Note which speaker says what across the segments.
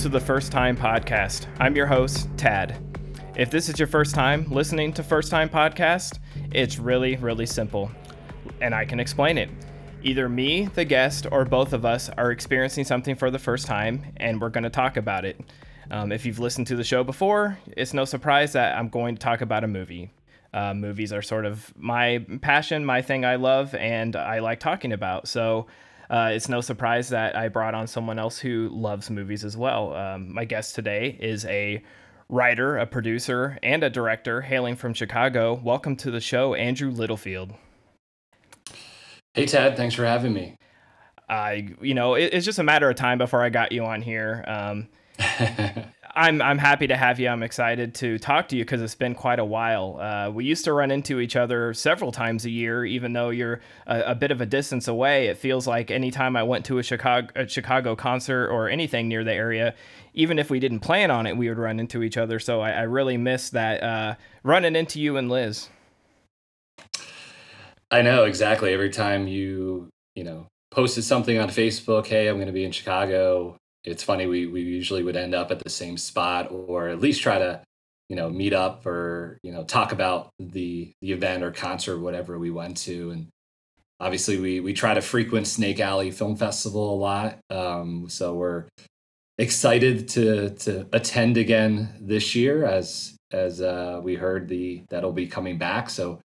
Speaker 1: To the First Time Podcast. I'm your host, Tad. If this is your first time listening to First Time Podcast, it's really, really simple. And I can explain it. Either me, the guest, or both of us are experiencing something for the first time, and we're going to talk about it. Um, if you've listened to the show before, it's no surprise that I'm going to talk about a movie. Uh, movies are sort of my passion, my thing I love, and I like talking about. So uh, it's no surprise that I brought on someone else who loves movies as well. Um, my guest today is a writer, a producer, and a director hailing from Chicago. Welcome to the show, Andrew Littlefield.
Speaker 2: Hey, Ted. Thanks for having me.
Speaker 1: I, you know, it, it's just a matter of time before I got you on here. Um, I'm I'm happy to have you. I'm excited to talk to you because it's been quite a while. Uh, we used to run into each other several times a year, even though you're a, a, bit of a distance away. It feels like anytime I went to a Chicago a Chicago concert or anything near the area, even if we didn't plan on it, we would run into each other. So I, I really miss that uh, running into you and Liz.
Speaker 2: I know exactly. Every time you you know posted something on Facebook, hey, I'm going to be in Chicago it's funny we we usually would end up at the same spot or at least try to you know meet up or you know talk about the the event or concert or whatever we went to. And obviously we we try to frequent snake alley film festival a lot. Um, so we're excited to to attend again this year as as uh, we heard the that'll be coming back. So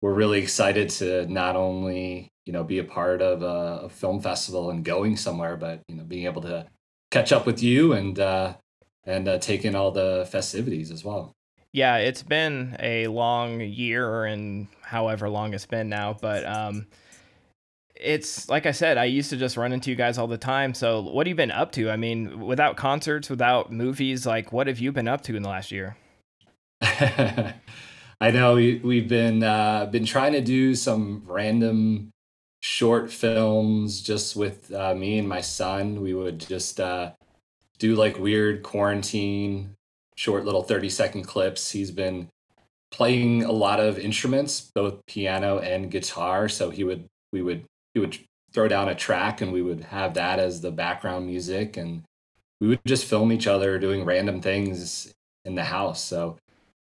Speaker 2: we're really excited to not only you know be a part of a, a film festival and going somewhere but you know being able to catch up with you and uh, and uh, take in all the festivities as well.
Speaker 1: Yeah, it's been a long year and however long it's been now, but um, it's like I said, I used to just run into you guys all the time. So, what have you been up to? I mean, without concerts, without movies, like what have you been up to in the last year?
Speaker 2: I know we, we've been uh, been trying to do some random short films just with uh, me and my son. We would just uh, do like weird quarantine, short little 30 second clips. He's been playing a lot of instruments, both piano and guitar. So he would, we would, he would throw down a track and we would have that as the background music. And we would just film each other doing random things in the house. So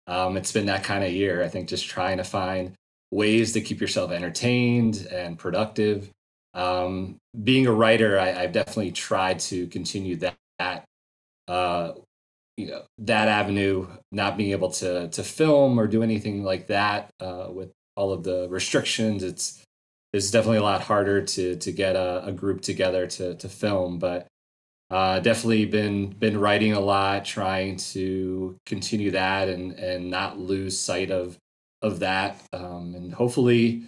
Speaker 2: um, it's been that kind of year. I think just trying to find ways to keep yourself entertained and productive. Um, being a writer, I, have definitely tried to continue that, that uh, you know, that avenue. Not being able to to film or do anything like that uh, with all of the restrictions, it's it's definitely a lot harder to to get a, a group together to to film. But uh, definitely been been writing a lot, trying to continue that and and not lose sight of of that. Um, and hopefully,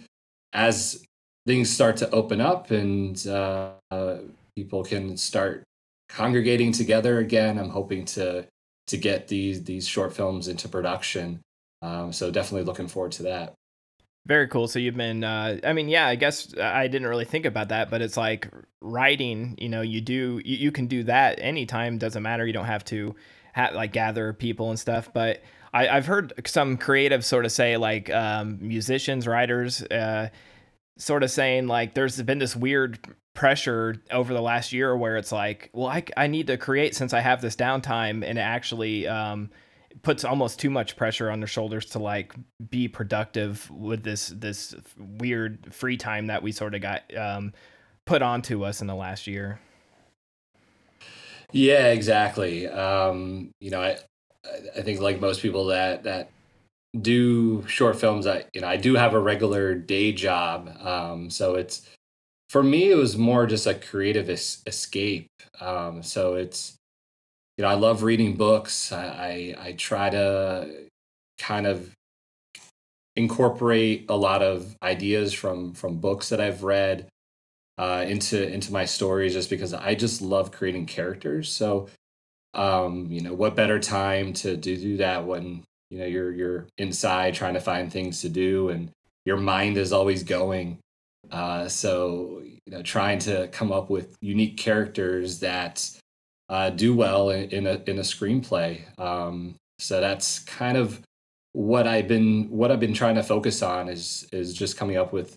Speaker 2: as things start to open up and uh, uh, people can start congregating together again, I'm hoping to to get these these short films into production. Um, so definitely looking forward to that.
Speaker 1: Very cool. So you've been, uh, I mean, yeah, I guess I didn't really think about that, but it's like writing, you know, you do, you, you can do that anytime. Doesn't matter. You don't have to have like gather people and stuff. But I, have heard some creatives sort of say like um, musicians, writers, uh, sort of saying like there's been this weird pressure over the last year where it's like, well, I, I need to create since I have this downtime, and it actually um, puts almost too much pressure on their shoulders to like be productive with this this weird free time that we sort of got um, put onto us in the last year.
Speaker 2: Yeah, exactly. Um, you know, I, I think like most people that that do short films, I you know I do have a regular day job, um, so it's for me it was more just a creative es- escape. Um, so it's you know I love reading books. I, I I try to kind of incorporate a lot of ideas from from books that I've read uh, into into my stories just because I just love creating characters. So um, you know, what better time to, to do that when, you know, you're you're inside trying to find things to do and your mind is always going. Uh, so, you know, trying to come up with unique characters that uh, do well in, in, a in a screenplay. Um, so that's kind of what I've been what I've been trying to focus on is is just coming up with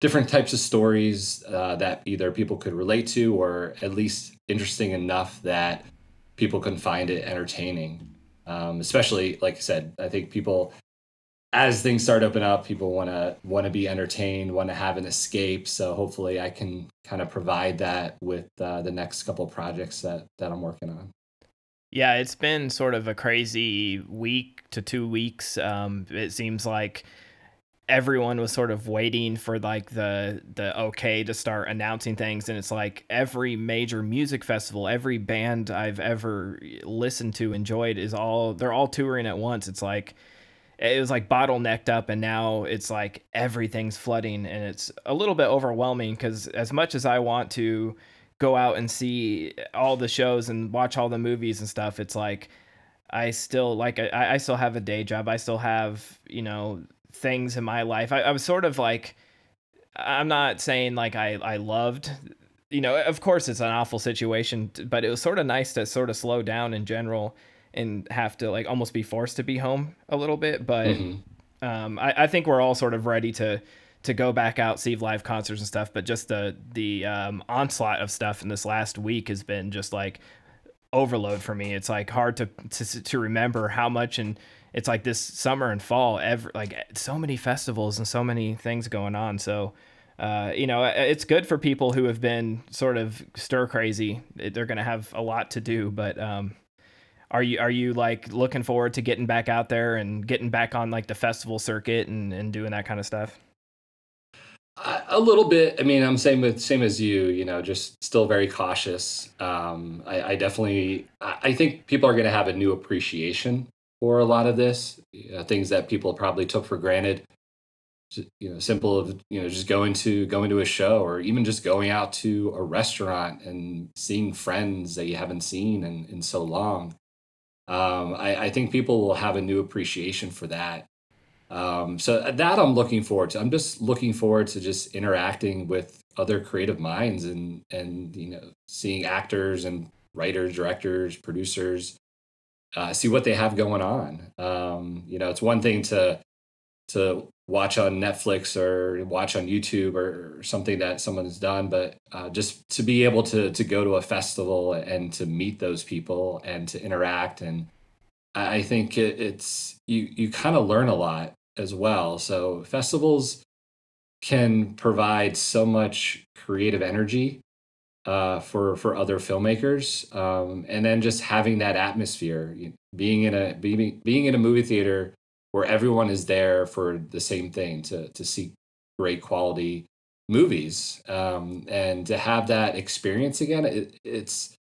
Speaker 2: different types of stories uh, that either people could relate to or at least interesting enough that people can find it entertaining. Um, especially, like I said, I think people, as things start open up, people want to want to be entertained, want to have an escape. So hopefully, I can kind of provide that with uh, the next couple projects that that I'm working on.
Speaker 1: Yeah, it's been sort of a crazy week to two weeks. Um, it seems like everyone was sort of waiting for like the the okay to start announcing things and it's like every major music festival every band i've ever listened to enjoyed is all they're all touring at once. It's like it was like bottlenecked up and now it's like everything's flooding and it's a little bit overwhelming because as much as i want to go out and see all the shows and watch all the movies and stuff it's like i still like i, I still have a day job. I still have you know things in my life. I, I was sort of like, I'm not saying like I, I loved, you know, of course it's an awful situation, but it was sort of nice to sort of slow down in general and have to like almost be forced to be home a little bit. But mm-hmm. um, I, I think we're all sort of ready to to go back out, see live concerts and stuff. But just the the um, onslaught of stuff in this last week has been just like overload for me. It's like hard to to, to remember how much and it's like this summer and fall, every like so many festivals and so many things going on. So, uh, you know, it's good for people who have been sort of stir crazy. They're going to have a lot to do, but um, are you are you like looking forward to getting back out there and getting back on like the festival circuit and, and doing that kind of stuff?
Speaker 2: A little bit. I mean, I'm same with same as you. You know, just still very cautious. Um, I, I definitely. I think people are going to have a new appreciation for a lot of this, things that people probably took for granted. You know, simple of you know just going to going to a show or even just going out to a restaurant and seeing friends that you haven't seen in, in so long. Um, I, I think people will have a new appreciation for that. Um, so uh, that I'm looking forward to. I'm just looking forward to just interacting with other creative minds and and you know seeing actors and writers, directors, producers uh, see what they have going on. Um, you know, it's one thing to to watch on Netflix or watch on YouTube or, something that someone has done, but uh, just to be able to to go to a festival and to meet those people and to interact, and I think it, it's you you kind of learn a lot as well. So festivals can provide so much creative energy uh, for for other filmmakers, um, and then just having that atmosphere, being in a being being in a movie theater where everyone is there for the same thing to to see great quality movies, um, and to have that experience again, it, it's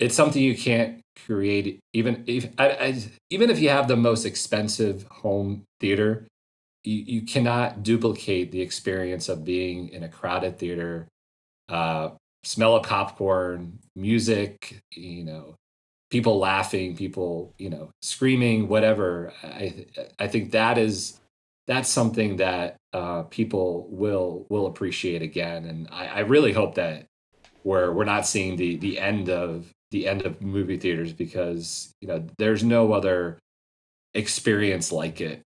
Speaker 2: it's something you can't create even if I, I, even if you have the most expensive home theater you, you cannot duplicate the experience of being in a crowded theater uh, smell of popcorn, music, you know, people laughing, people, you know, screaming, whatever. I I think that is that's something that uh, people will will appreciate again, and I, I really hope that we're we're not seeing the the end of the end of movie theaters because you know there's no other experience like it.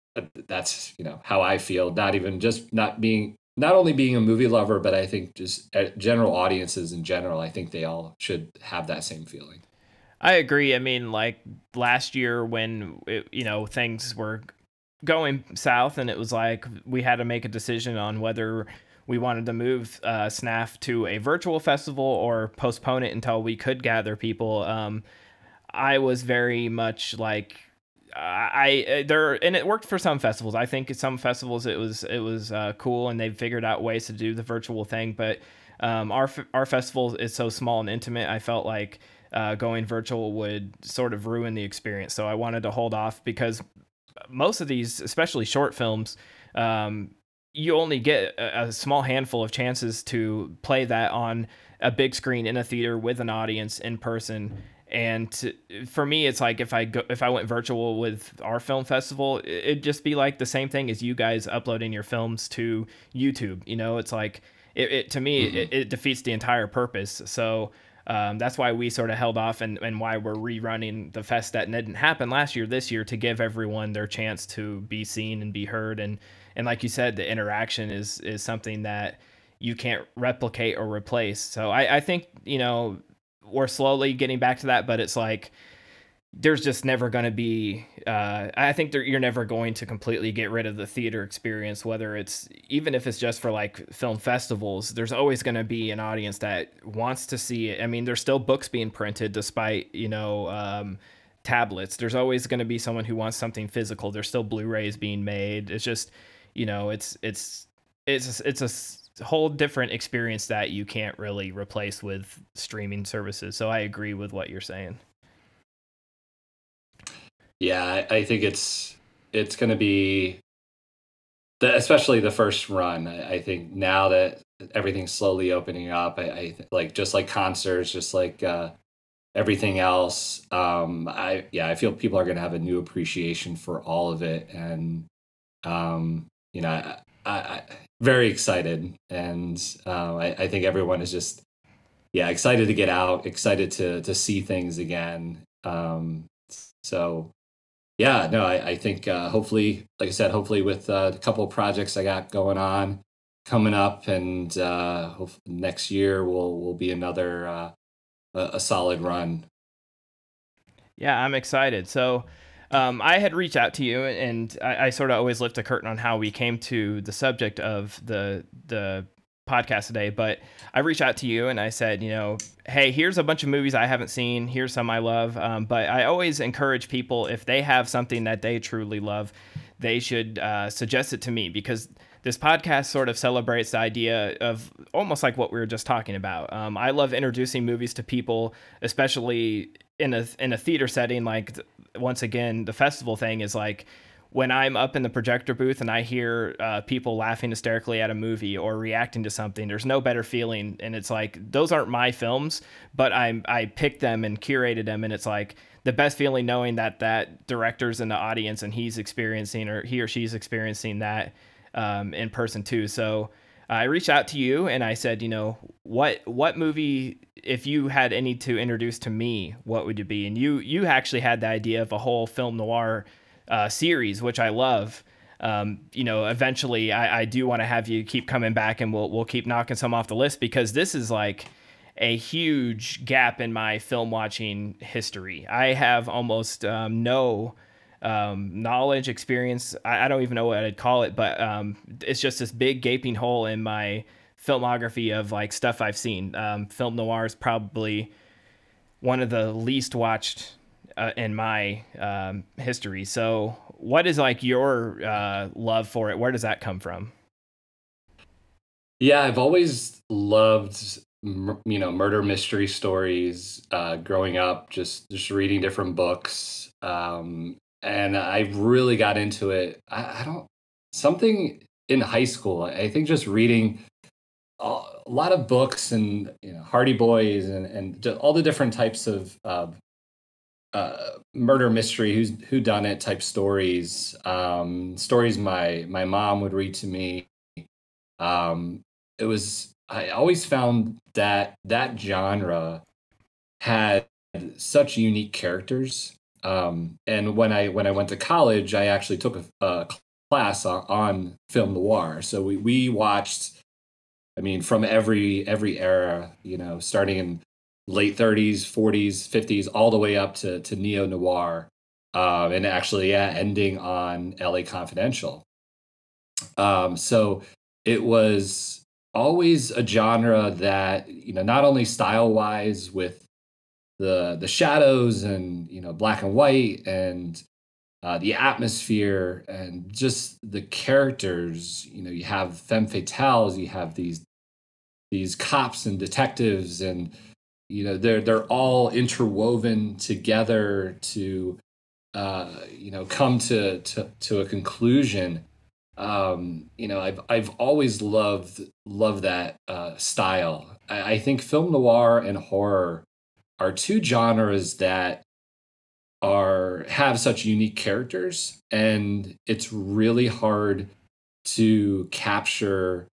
Speaker 2: That's you know how i feel. Not even just not being not only being a movie lover, but I think just uh, general audiences in general, I think they all should have that same feeling.
Speaker 1: I agree. I mean, like last year when it, you know things were going south, and it was like we had to make a decision on whether we wanted to move uh, SNAF to a virtual festival or postpone it until we could gather people. Um, I was very much like I there and it worked for some festivals. I think some festivals it was it was uh, cool and they figured out ways to do the virtual thing. But um, our our festival is so small and intimate. I felt like uh, going virtual would sort of ruin the experience. So I wanted to hold off because most of these, especially short films, um, you only get a, a small handful of chances to play that on a big screen in a theater with an audience in person and to, for me it's like if i go if i went virtual with our film festival it'd just be like the same thing as you guys uploading your films to youtube you know? It's like it, it to me mm-hmm. it, it, defeats the entire purpose. So um, that's why we sort of held off and, and why we're rerunning the fest that didn't happen last year this year to give everyone their chance to be seen and be heard. And and like you said the interaction is is something that you can't replicate or replace. So I, I think you know we're slowly getting back to that but it's like there's just never going to be uh, i think you're never going to completely get rid of the theater experience whether it's even if it's just for like film festivals there's always going to be an audience that wants to see it. I mean there's still books being printed despite you know um, tablets. There's always going to be someone who wants something physical. There's still blu-rays being made. It's just you know it's it's it's it's a whole different experience that you can't really replace with streaming services so i agree with what you're saying
Speaker 2: yeah, I, think it's it's going to be, the, especially the first run. I, I, think now that everything's slowly opening up, I, I like just like concerts, just like uh, everything else. Um, I yeah, I feel people are going to have a new appreciation for all of it, and um, you know, I, I, very excited, and uh, I, I think everyone is just yeah excited to get out, excited to to see things again. Um, so yeah, no, I, I think uh, hopefully, like I said, hopefully with uh, a couple projects I got going on coming up, and uh, next year will will be another uh, a, a solid run.
Speaker 1: Yeah, I'm excited. So. Um, I had reached out to you, and I, I, sort of always lift a curtain on how we came to the subject of the the podcast today, but I reached out to you and I said, you know, hey, here's a bunch of movies I haven't seen. Here's some I love. Um, but I always encourage people if they have something that they truly love, they should uh, suggest it to me because this podcast sort of celebrates the idea of almost like what we were just talking about. Um, I love introducing movies to people, especially in a in a theater setting. Like once again, the festival thing is like when I'm up in the projector booth and I hear uh, people laughing hysterically at a movie or reacting to something, there's no better feeling. And it's like those aren't my films, but I I picked them and curated them, and it's like the best feeling knowing that that director's in the audience and he's experiencing or he or she's experiencing that um, in person too. So. I reached out to you and I said, you know, what what movie if you had any to introduce to me, what would it be? And you you actually had the idea of a whole film noir uh, series, which I love. Um, you know, eventually I, I do want to have you keep coming back and we'll, we'll keep knocking some off the list because this is like a huge gap in my film watching history. I have almost um, no um, knowledge, experience. I, I, don't even know what I'd call it, but um, it's just this big gaping hole in my filmography of like stuff I've seen. Um, film noir is probably one of the least watched uh, in my um, history. So, what is like your uh, love for it? Where does that come from?
Speaker 2: Yeah, I've always loved you know murder mystery stories uh, growing up. Just just reading different books, um, and I really got into it. I, I don't something in high school. I think just reading a lot of books and you know Hardy Boys and and all the different types of uh, uh, murder mystery, who's who done it type stories. Um, stories my my mom would read to me. Um, it was I always found that that genre had such unique characters. Um, and when I when I went to college, I actually took a, a class on, on film noir. So we we watched. I mean, from every every era, you know, starting in late 30s, 40s, 50s, all the way up to, to neo noir. Um, and actually, yeah, ending on LA Confidential. Um, so it was always a genre that, you know, not only style wise with the the shadows and you know black and white and uh, the atmosphere and just the characters. You know, you have femme fatales, you have these these cops and detectives and you know they're they're all interwoven together to uh, you know come to to, to a conclusion um, you know I've I've always loved loved that uh, style I, I think film noir and horror are two genres that are have such unique characters and it's really hard to capture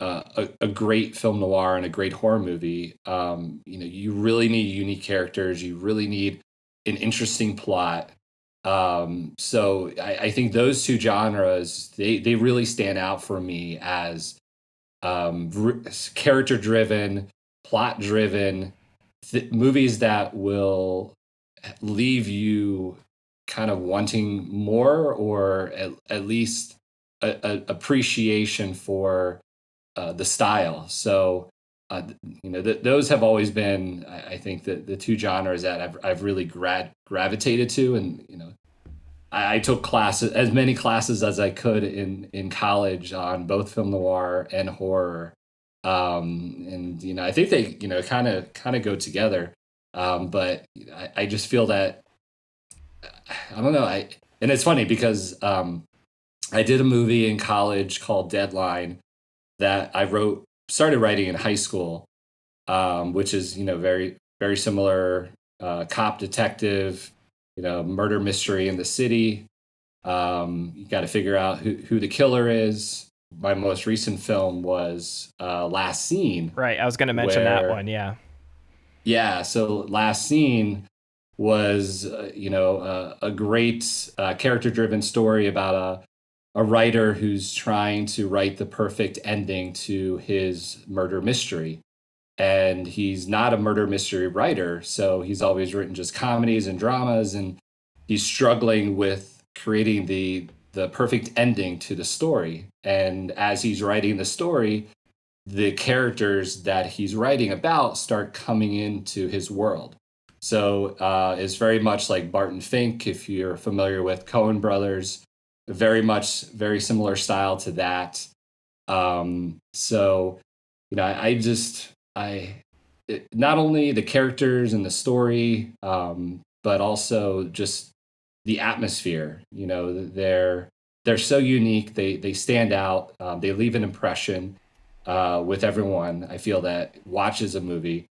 Speaker 2: uh, a, a great film noir and a great horror movie, um, you know, you really need unique characters. You really need an interesting plot. Um, so I, I think those two genres they they really stand out for me as um, r- character driven, plot driven th- movies that will leave you kind of wanting more or at, at least a, a appreciation for uh, the style. So, uh, you know, th- those have always been, I, I think, the, the two genres that I've, I've really grad- gravitated to. And, you know, I, I, took classes, as many classes as I could in, in college on both film noir and horror. Um, and, you know, I think they, you know, kind of, kind of go together. Um, but I, I just feel that, I don't know. I, and it's funny because, um, I did a movie in college called Deadline that I wrote, started writing in high school, um, which is you know very very similar uh, cop detective, you know murder mystery in the city. Um, you got to figure out who who the killer is. My most recent film was uh, Last Scene.
Speaker 1: Right, I was going to mention where, that one. Yeah.
Speaker 2: Yeah. So Last Scene was uh, you know uh, a great uh, character driven story about a a writer who's trying to write the perfect ending to his murder mystery. And he's not a murder mystery writer, so he's always written just comedies and dramas, and he's struggling with creating the the perfect ending to the story. And as he's writing the story, the characters that he's writing about start coming into his world. So uh, it's very much like Barton Fink, if you're familiar with Coen Brothers very much very similar style to that. Um, so, you know, I, I just I it, not only the characters and the story, um, but also just the atmosphere. You know, they're they're so unique. They they stand out. Um, they leave an impression uh, with everyone. I feel that watches a movie.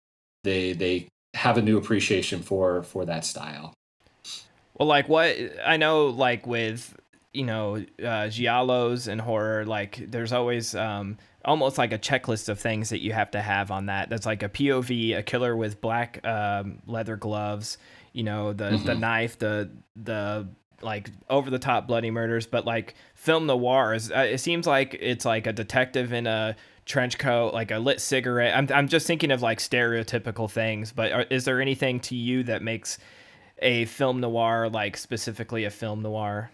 Speaker 2: They they have a new appreciation for for that style.
Speaker 1: Well, like what I know, like with you know uh, giallos and horror like there's always um, almost like a checklist of things that you have to have on that that's like a pov a killer with black um, leather gloves you know the mm-hmm. the knife the the like over the top bloody murders but like film noir is uh, it seems like it's like a detective in a trench coat like a lit cigarette i'm, I'm just thinking of like stereotypical things but are, is there anything to you that makes a film noir like specifically a film noir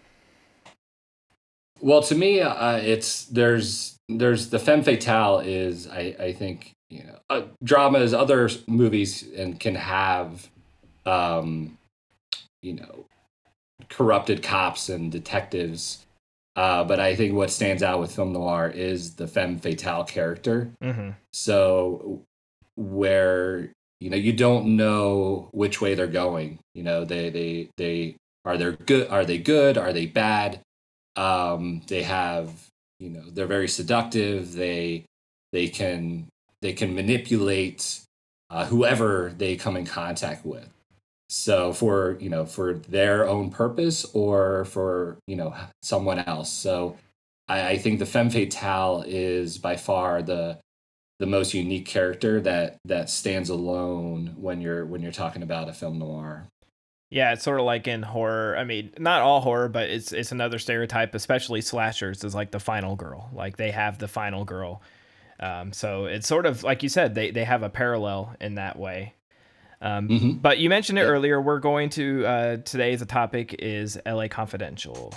Speaker 2: well, to me, uh, it's there's there's the femme fatale is I I think you know uh, dramas other movies and can have um you know corrupted cops and detectives uh, but I think what stands out with film noir is the femme fatale character. Mm-hmm. So where you know you don't know which way they're going. You know they they they are they good? Are they good? Are they bad? Um, they have, you know, they're very seductive. They they can they can manipulate uh, whoever they come in contact with. So for you know for their own purpose or for you know someone else. So I, I think the femme fatale is by far the the most unique character that that stands alone when you're when you're talking about a film noir.
Speaker 1: Yeah, it's sort of like in horror. I mean, not all horror, but it's it's another stereotype, especially slashers, is like the final girl. Like they have the final girl. Um, so it's sort of like you said, they they have a parallel in that way. Um, mm-hmm. But you mentioned it yeah. earlier. We're going to uh, today's topic is L.A. Confidential.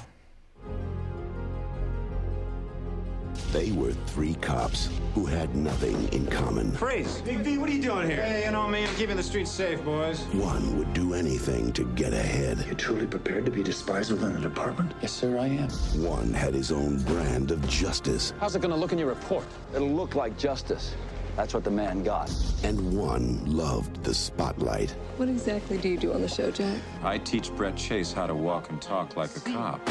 Speaker 3: They were three cops who had nothing in common.
Speaker 4: Freeze! Big V, what are you doing here?
Speaker 5: Hey, you know me, I'm keeping the streets safe, boys.
Speaker 3: One would do anything to get ahead.
Speaker 6: You're truly prepared to be despised within the department?
Speaker 5: Yes, sir, I am.
Speaker 3: One had his own brand of justice.
Speaker 5: How's it gonna look in your report?
Speaker 7: It'll look like justice. That's what the man got.
Speaker 3: And one loved the spotlight.
Speaker 8: What exactly do you do on the show, Jack?
Speaker 9: I teach Brett Chase how to walk and talk like a cop.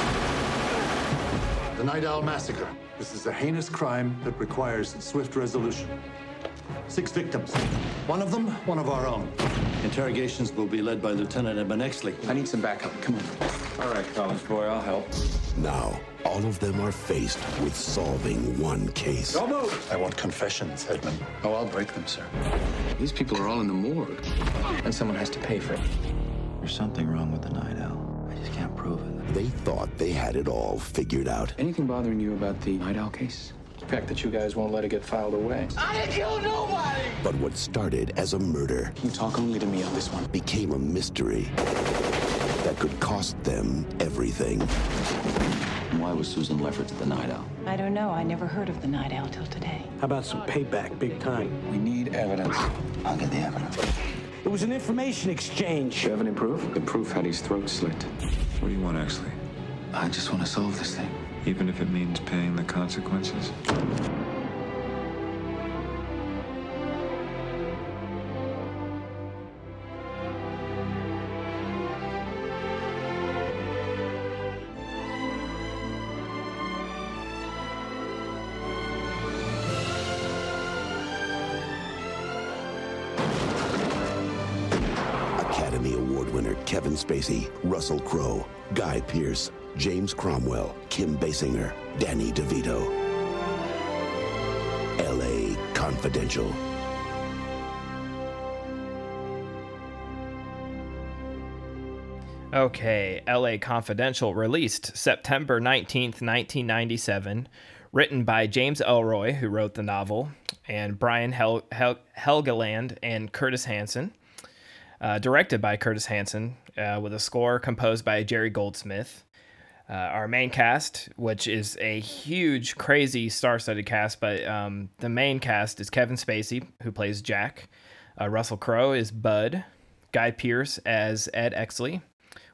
Speaker 10: The Night Owl Massacre. This is a heinous crime that requires swift resolution.
Speaker 4: Six victims. One of them, one of our own. Interrogations will be led by Lieutenant Edmund Exley.
Speaker 5: I need some backup. Come on.
Speaker 9: All right, college boy, I'll help.
Speaker 3: Now, all of them are faced with solving one case.
Speaker 4: Don't move! I want confessions, Edmund.
Speaker 5: Oh, I'll break them, sir. These people are all in the morgue. And someone has to pay for it.
Speaker 10: There's something wrong with the Night Owl. I just can't prove it.
Speaker 3: They thought they had it all figured out.
Speaker 5: Anything bothering you about the Night Owl case? The fact that you guys won't let it get filed away.
Speaker 11: I didn't kill nobody!
Speaker 3: But what started as a murder
Speaker 5: You talk only to me on this one.
Speaker 3: became a mystery that could cost them everything.
Speaker 10: Why was Susan Lefferts at the Night Owl?
Speaker 12: I don't know. I never heard of the Night Owl till today.
Speaker 4: How about some payback, big time?
Speaker 5: We need evidence.
Speaker 10: I'll get the evidence.
Speaker 4: It was an information exchange.
Speaker 5: Do you have any proof? The proof had his throat slit.
Speaker 9: What do you want, Exley?
Speaker 5: I just want to solve this thing.
Speaker 9: Even if it means paying the consequences?
Speaker 3: Kevin Spacey, Russell Crowe, Guy Pearce, James Cromwell, Kim Basinger, Danny DeVito. LA Confidential.
Speaker 1: Okay, LA Confidential released September 19th, 1997, written by James Ellroy, who wrote the novel, and Brian Hel- Hel- Helgeland and Curtis Hanson. Uh, directed by Curtis Hanson, uh, with a score composed by Jerry Goldsmith. Uh, our main cast, which is a huge, crazy star-studded cast, but um, the main cast is Kevin Spacey, who plays Jack. Uh, Russell Crowe is Bud. Guy Pearce as Ed Exley.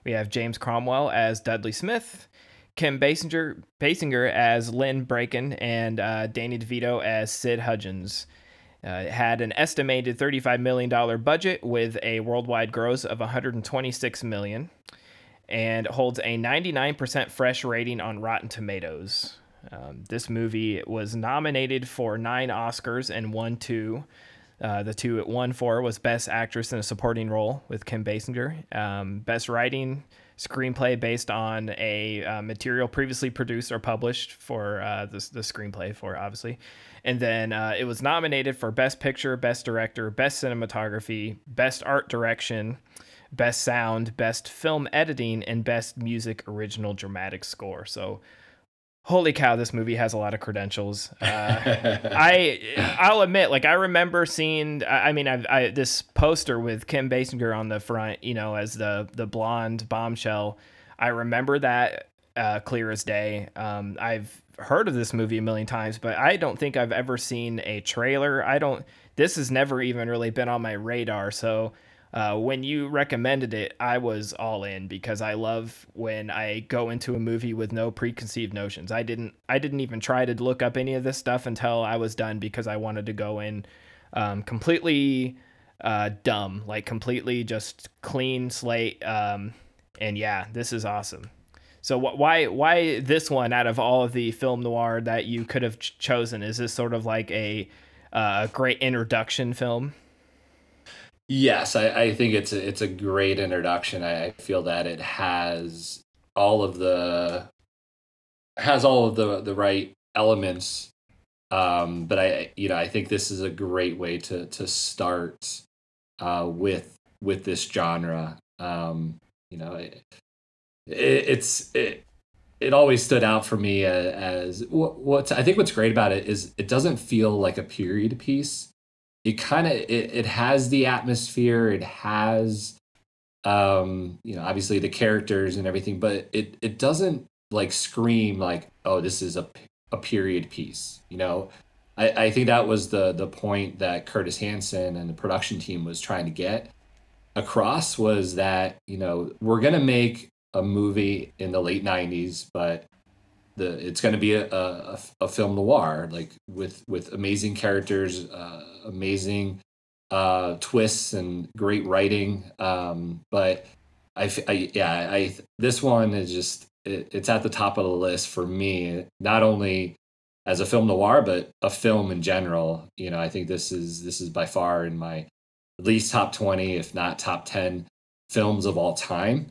Speaker 1: We have James Cromwell as Dudley Smith. Kim Basinger, Basinger as Lynn Bracken, and uh, Danny DeVito as Sid Hudgens. Uh, it had an estimated $35 million budget with a worldwide gross of 126 million and holds a 99% fresh rating on Rotten Tomatoes. Um, this movie was nominated for nine Oscars and won two. Uh, the two it won for was Best Actress in a Supporting Role with Kim Basinger, um, Best Writing Screenplay based on a uh, material previously produced or published for uh, the, the screenplay for obviously, and then uh, it was nominated for Best Picture, Best Director, Best Cinematography, Best Art Direction, Best Sound, Best Film Editing, and Best Music Original Dramatic Score. So holy cow this movie has a lot of credentials uh, i i'll admit like i remember seeing i I mean I've, I, this poster with kim basinger on the front you know as the the blonde bombshell i remember that uh, clear as day um, i've heard of this movie a million times but i don't think i've ever seen a trailer i don't this has never even really been on my radar so uh, when you recommended it, I was all in because I love when I go into a movie with no preconceived notions. I didn't I didn't even try to look up any of this stuff until I was done because I wanted to go in um, completely uh, dumb, like completely just clean slate. Um, and yeah, this is awesome. So wh- why why this one out of all of the film noir that you could have ch- chosen? Is this sort of like a uh, great introduction film?
Speaker 2: Yes, I, I think it's a, it's a great introduction. I, I feel that it has all of the has all of the the right elements. Um, but I you know I think this is a great way to to start uh, with with this genre. Um, you know, it, it's it it always stood out for me as, as what what's I think what's great about it is it doesn't feel like a period piece. It kind of it, it has the atmosphere it has um you know obviously the characters and everything but it it doesn't like scream like oh this is a, a period piece you know? I, I think that was the the point that curtis hanson and the production team was trying to get across was that you know we're gonna make a movie in the late 90s but the it's going to be a, a, a film noir like with with amazing characters uh, amazing uh, twists and great writing um, but I, I yeah I this one is just it, it's at the top of the list for me not only as a film noir, but a film in general. You know, I think this is this is by far in my at least top twenty, if not top ten, films of all time.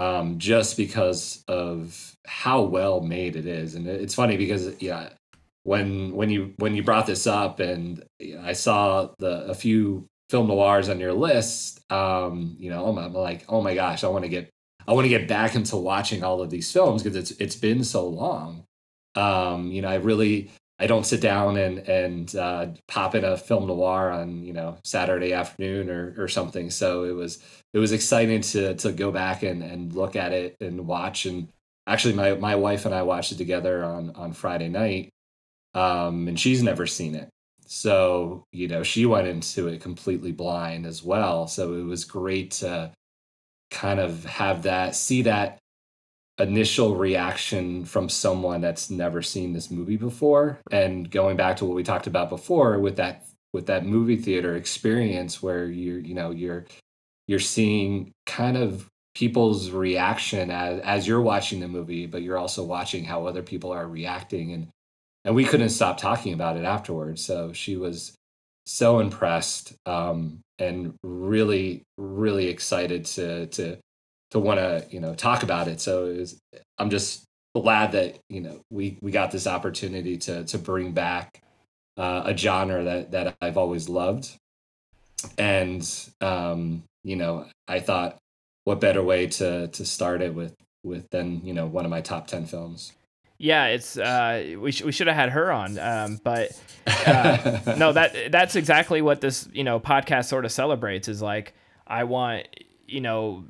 Speaker 2: Um, just because of how well made it is, and it's funny because yeah, when when you when you brought this up, and I saw the a few film noirs on your list, um, you know, I'm, I'm like, oh my gosh, I want to get I want to get back into watching all of these films because it's it's been so long. Um, you know, I really I don't sit down and and uh, pop in a film noir on you know Saturday afternoon or or something. So it was it was exciting to to go back and and look at it and watch. And actually, my my wife and I watched it together on on Friday night, um, and she's never seen it. So you know she went into it completely blind as well. So it was great to kind of have that see that initial reaction from someone that's never seen this movie before. And going back to what we talked about before with that with that movie theater experience where you're you know you're you're seeing kind of people's reaction as as you're watching the movie but you're also watching how other people are reacting. And and we couldn't stop talking about it afterwards. So she was so impressed um, and really really excited to to to want to you know talk about it. So it was, I'm just glad that you know we we got this opportunity to to bring back uh, a genre that that I've always loved, and um, you know I thought what better way to to start it with with than you know one of my top ten films.
Speaker 1: Yeah, it's uh, we sh- we should have had her on, um, but uh, no, that that's exactly what this you know podcast sort of celebrates. Is like I want you know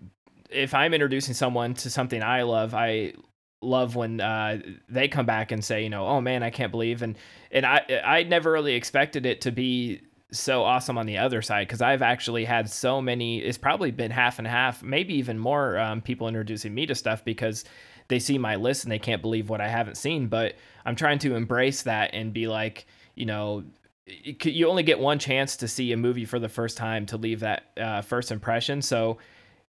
Speaker 1: if I'm introducing someone to something I love, I love when uh, they come back and say, you know, oh man, I can't believe, and and I I never really expected it to be so awesome on the other side because I've actually had so many. It's probably been half and half, maybe even more um, people introducing me to stuff because they see my list and they can't believe what I haven't seen. But I'm trying to embrace that and be like, you know, you only get one chance to see a movie for the first time to leave that uh, first impression. So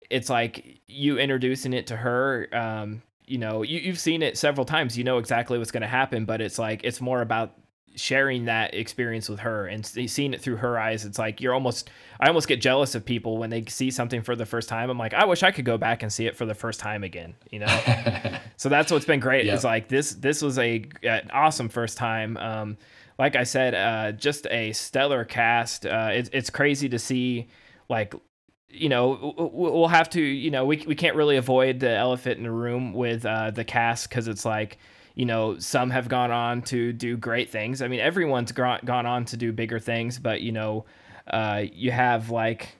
Speaker 1: it's like you introducing it to her um, you know you, you've seen it several times you know exactly what's going to happen but it's like it's more about sharing that experience with her and seeing it through her eyes. It's like you're almost i almost get jealous of people when they see something for the first time. I'm like i wish i could go back and see it for the first time again you know? So that's what's been great. Yep. is like this this was a an awesome first time. Um, like i said uh, just a stellar cast. Uh, it, it's crazy to see like you know, we'll have to, you know, we, we can't really avoid the elephant in the room with uh, the cast because it's like, you know, some have gone on to do great things. I mean, everyone's gone on to do bigger things, but, you know, uh, you have like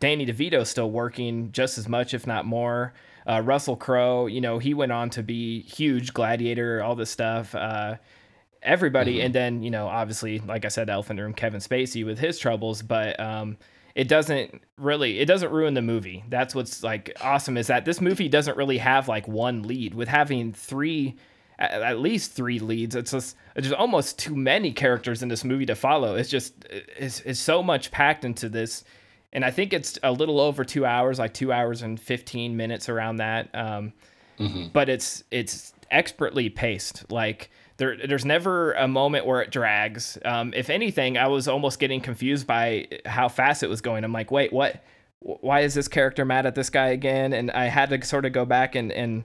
Speaker 1: Danny DeVito still working just as much, if not more. Uh, Russell Crowe, you know, he went on to be huge, Gladiator, all this stuff. Uh, everybody, mm-hmm. and then, you know, obviously, like I said, the Elephant Room, Kevin Spacey with his troubles, but, um, it doesn't really it doesn't ruin the movie. That's what's like awesome is that this movie doesn't really have like one lead with having three at least three leads. It's just there's almost too many characters in this movie to follow. It's just it's, it's so much packed into this, and I think it's a little over two hours, like two hours and fifteen minutes around that. Um, mm-hmm. But it's it's expertly paced. Like there there's never a moment where it drags. Um, if anything, I was almost getting confused by how fast it was going. I'm like, wait, what? Why is this character mad at this guy again? And I had to sort of go back and and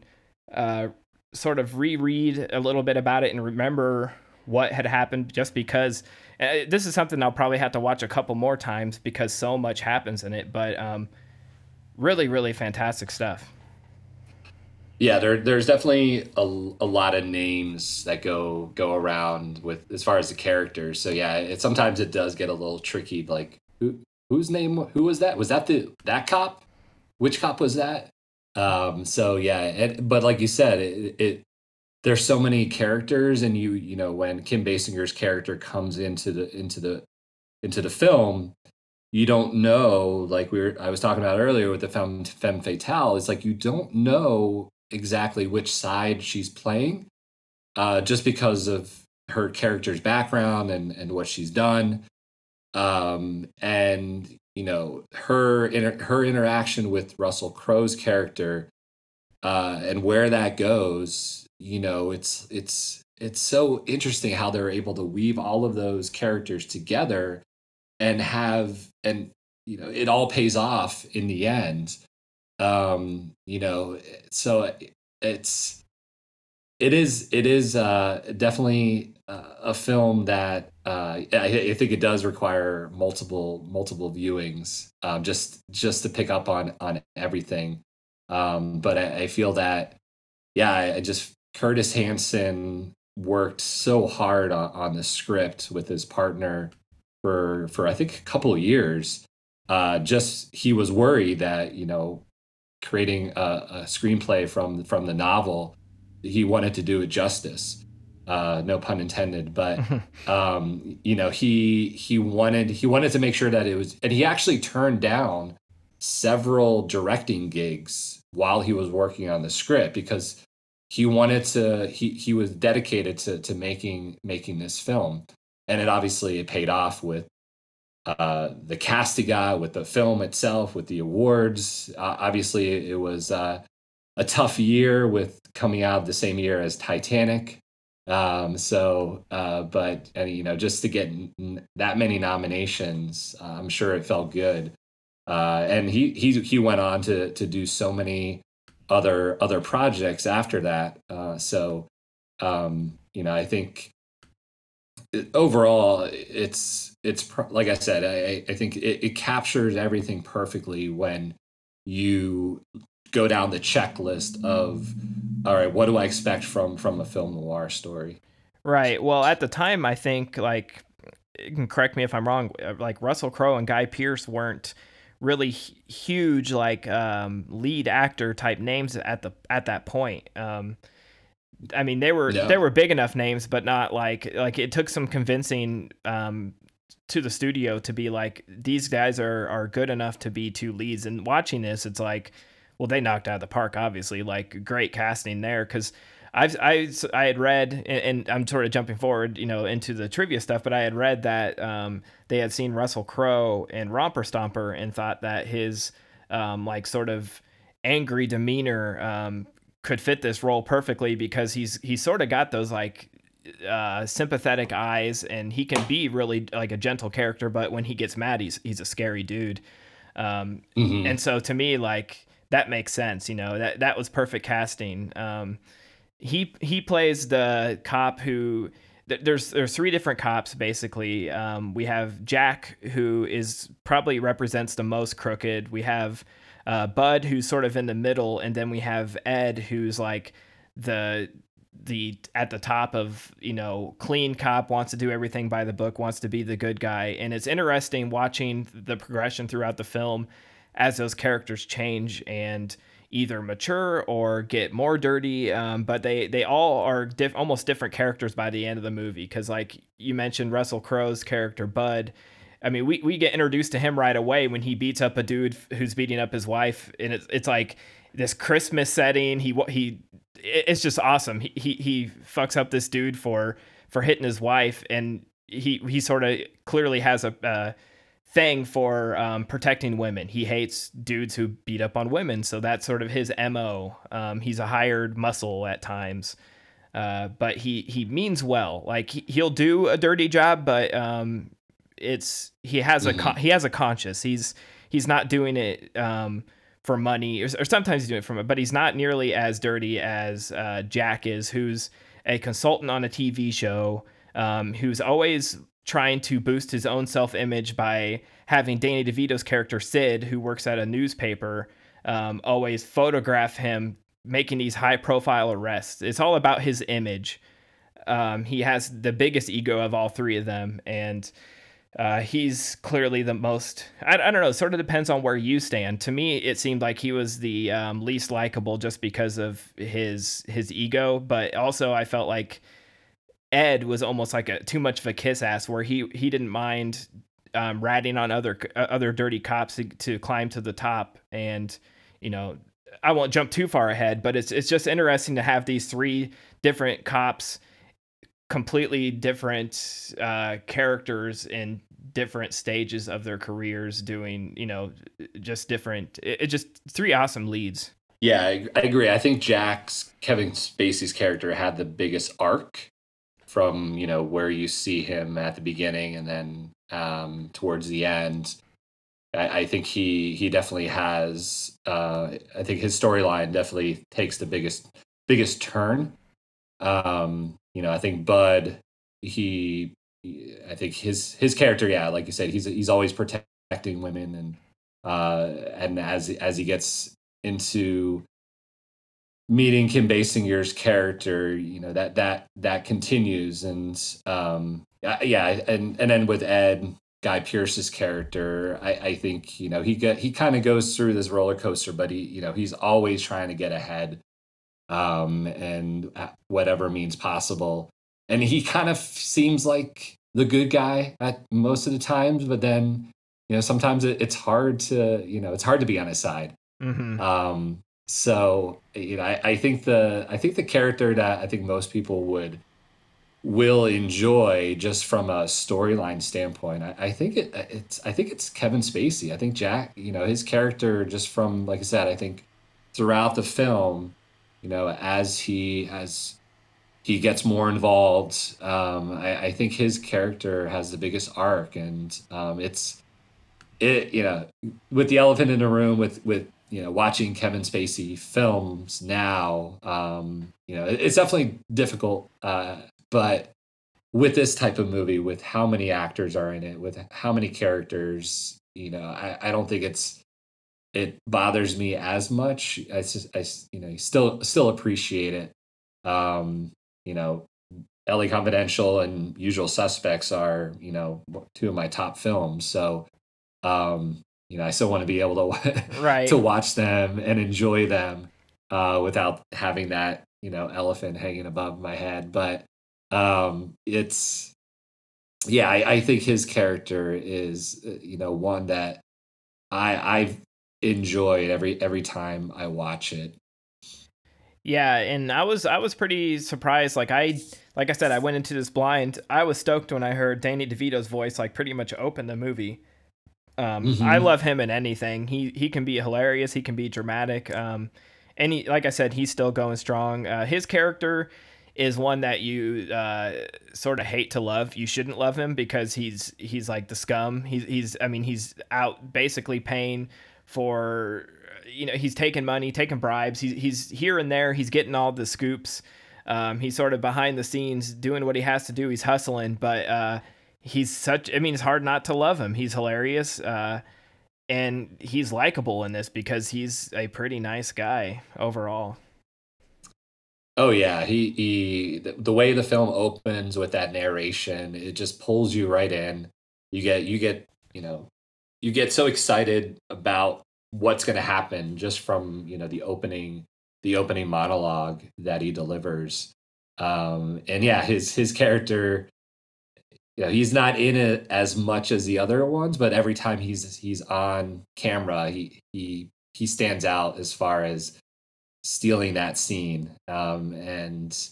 Speaker 1: uh, sort of reread a little bit about it and remember what had happened just because uh, this is something I'll probably have to watch a couple more times because so much happens in it. But um, really, really fantastic stuff.
Speaker 2: Yeah, there, there's definitely a, a lot of names that go go around with as far as the characters. So yeah, it sometimes it does get a little tricky. Like who whose name who was that? Was that the that cop? Which cop was that? Um, so yeah, it, but like you said, it, it there's so many characters, and you you know when Kim Basinger's character comes into the into the into the film, you don't know like we were I was talking about earlier with the femme, femme fatale. It's like you don't know exactly which side she's playing, uh, just because of her character's background and and what she's done, um, and you know her inter- her interaction with Russell Crowe's character, uh, and where that goes. You know, it's it's it's so interesting how they're able to weave all of those characters together and have and you know it all pays off in the end um you know so it's it is it is uh definitely uh, a film that uh I, I think it does require multiple multiple viewings um just just to pick up on on everything um but i, I feel that yeah I, I just curtis hanson worked so hard on, on the script with his partner for for I think a couple of years. Uh, just he was worried that you know creating a, a, screenplay from from the novel, he wanted to do it justice. Uh, no pun intended, but um, you know he he wanted he wanted to make sure that it was, and he actually turned down several directing gigs while he was working on the script because he wanted to he he was dedicated to to making making this film and it obviously it paid off with uh, the casting got with the film itself with the awards. Uh, obviously it was uh, a tough year with coming out the same year as titanic. Um, so uh, but and you know just to get n- that many nominations uh, i'm sure it felt good. And he he he went on to to do so many other other projects after that. So um, you know, I think overall it's it's like I said, I, I think it, it captures everything perfectly when you go down the checklist of all right, what do I expect from from a film noir story?
Speaker 1: Right. Well, at the time, I think like you can correct me if I'm wrong. Like Russell Crowe and Guy Pearce weren't really huge like um, lead actor type names at the at that point. Um, I mean, they were they were big enough names, but not like like it took some convincing um, to the studio to be like these guys are are good enough to be two leads. And watching this, it's like, well, they knocked out of the park. Obviously, like great casting there because I've I I had read, and, I'm sort of jumping forward, you know, into the trivia stuff, but I had read that um, they had seen Russell Crowe in Romper Stomper and thought that his um, like sort of angry demeanor um, could fit this role perfectly because he's he's sort of got those like uh, sympathetic eyes and he can be really like a gentle character, but when he gets mad, he's he's a scary dude. Um, mm-hmm. And so to me, like that makes sense. You know that that was perfect casting. Um, he he plays the cop who there's there's three different cops basically. Um, we have Jack who is probably represents the most crooked. We have uh, Bud who's sort of in the middle, and then we have Ed who's like the the at the top of you know clean cop wants to do everything by the book wants to be the good guy and it's interesting watching the progression throughout the film as those characters change and either mature or get more dirty. Um, but they they all are diff- almost different characters by the end of the movie because, like you mentioned, Russell Crowe's character Bud. I mean, we, we get introduced to him right away when he beats up a dude who's beating up his wife, and it's it's like this Christmas setting. He he, it's just awesome. He he, he fucks up this dude for for hitting his wife, and he he sort of clearly has a. Uh, thing for um, protecting women. He hates dudes who beat up on women, so that's sort of his mo. Um, he's a hired muscle at times, uh, but he he means well. Like he, will do a dirty job, but um, it's he has a mm-hmm. he has a conscience. He's he's not doing it um, for money, or, or, sometimes he's doing it for money, but he's not nearly as dirty as uh, Jack is, who's a consultant on a TV show. Um, who's always trying to boost his own self image by having Danny DeVito's character Sid, who works at a newspaper, um, always photograph him making these high profile arrests. It's all about his image. Um, he has the biggest ego of all three of them, and uh, he's clearly the most. I, I, don't know. Sort of depends on where you stand. To me, it seemed like he was the um, least likable just because of his his ego, but also I felt like Ed was almost like a too much of a kiss ass, where he he didn't mind um, ratting on other uh, other dirty cops to, to climb to the top. And you know, I won't jump too far ahead, but it's it's just interesting to have these three different cops, completely different uh, characters in different stages of their careers, doing you know just different. It, it just three awesome leads.
Speaker 2: Yeah, I, I agree. I think Jack's Kevin Spacey's character had the biggest arc from you know where you see him at the beginning and then um, towards the end. I, I, think he he definitely has. Uh, I think his storyline definitely takes the biggest biggest turn. Um, you know, I think Bud. He, I think his his character. Yeah, like you said, he's he's always protecting women and uh, and as as he gets into meeting Kim Basinger's character, you know that that that continues, and um, yeah, and and then with Ed Guy Pearce's character, I, I think you know he get he kind of goes through this roller coaster, but he you know he's always trying to get ahead, um, and whatever means possible, and he kind of seems like the good guy at most of the times, but then you know sometimes it, it's hard to you know it's hard to be on his side. Mm-hmm. Um, so you know, I, I think the I think the character that I think most people would will enjoy just from a storyline standpoint. I, I, think it it's I think it's Kevin Spacey. I think Jack, you know, his character just from like I said, I think throughout the film, you know, as he as he gets more involved, um, I, I think his character has the biggest arc, and um, it's it you know with the elephant in the room with with you know, watching Kevin Spacey films now, um, you know, it's definitely difficult. Uh, but with this type of movie, with how many actors are in it, with how many characters, you know, I, I don't think it's it bothers me as much. I I, you know, still still appreciate it. Um, you know, LA Confidential and Usual Suspects are, you know, two of my top films. So, um, you know, I still want to be able to right. to watch them and enjoy them uh, without having that you know elephant hanging above my head. But um, it's yeah, I, I think his character is uh, you know one that I I've enjoyed every every time I watch it.
Speaker 1: Yeah, and I was I was pretty surprised. Like I like I said, I went into this blind. I was stoked when I heard Danny DeVito's voice like pretty much open the movie. Um, mm-hmm. I love him in anything. He he can be hilarious. He can be dramatic. Um, and he, like I said, he's still going strong. Uh, his character is one that you uh, sort of hate to love. You shouldn't love him because he's he's like the scum. He's he's I mean he's out basically paying for you know he's taking money, taking bribes. He's he's here and there. He's getting all the scoops. Um, he's sort of behind the scenes doing what he has to do. He's hustling, but uh, he's such i mean it's hard not to love him he's hilarious uh, and he's likable in this because he's a pretty nice guy overall
Speaker 2: oh yeah he he the way the film opens with that narration it just pulls you right in you get you get you know you get so excited about what's going to happen just from you know the opening the opening monologue that he delivers. Um and yeah his his character you know he's not in it as much as the other ones but every time he's he's on camera he he he stands out as far as stealing that scene um, and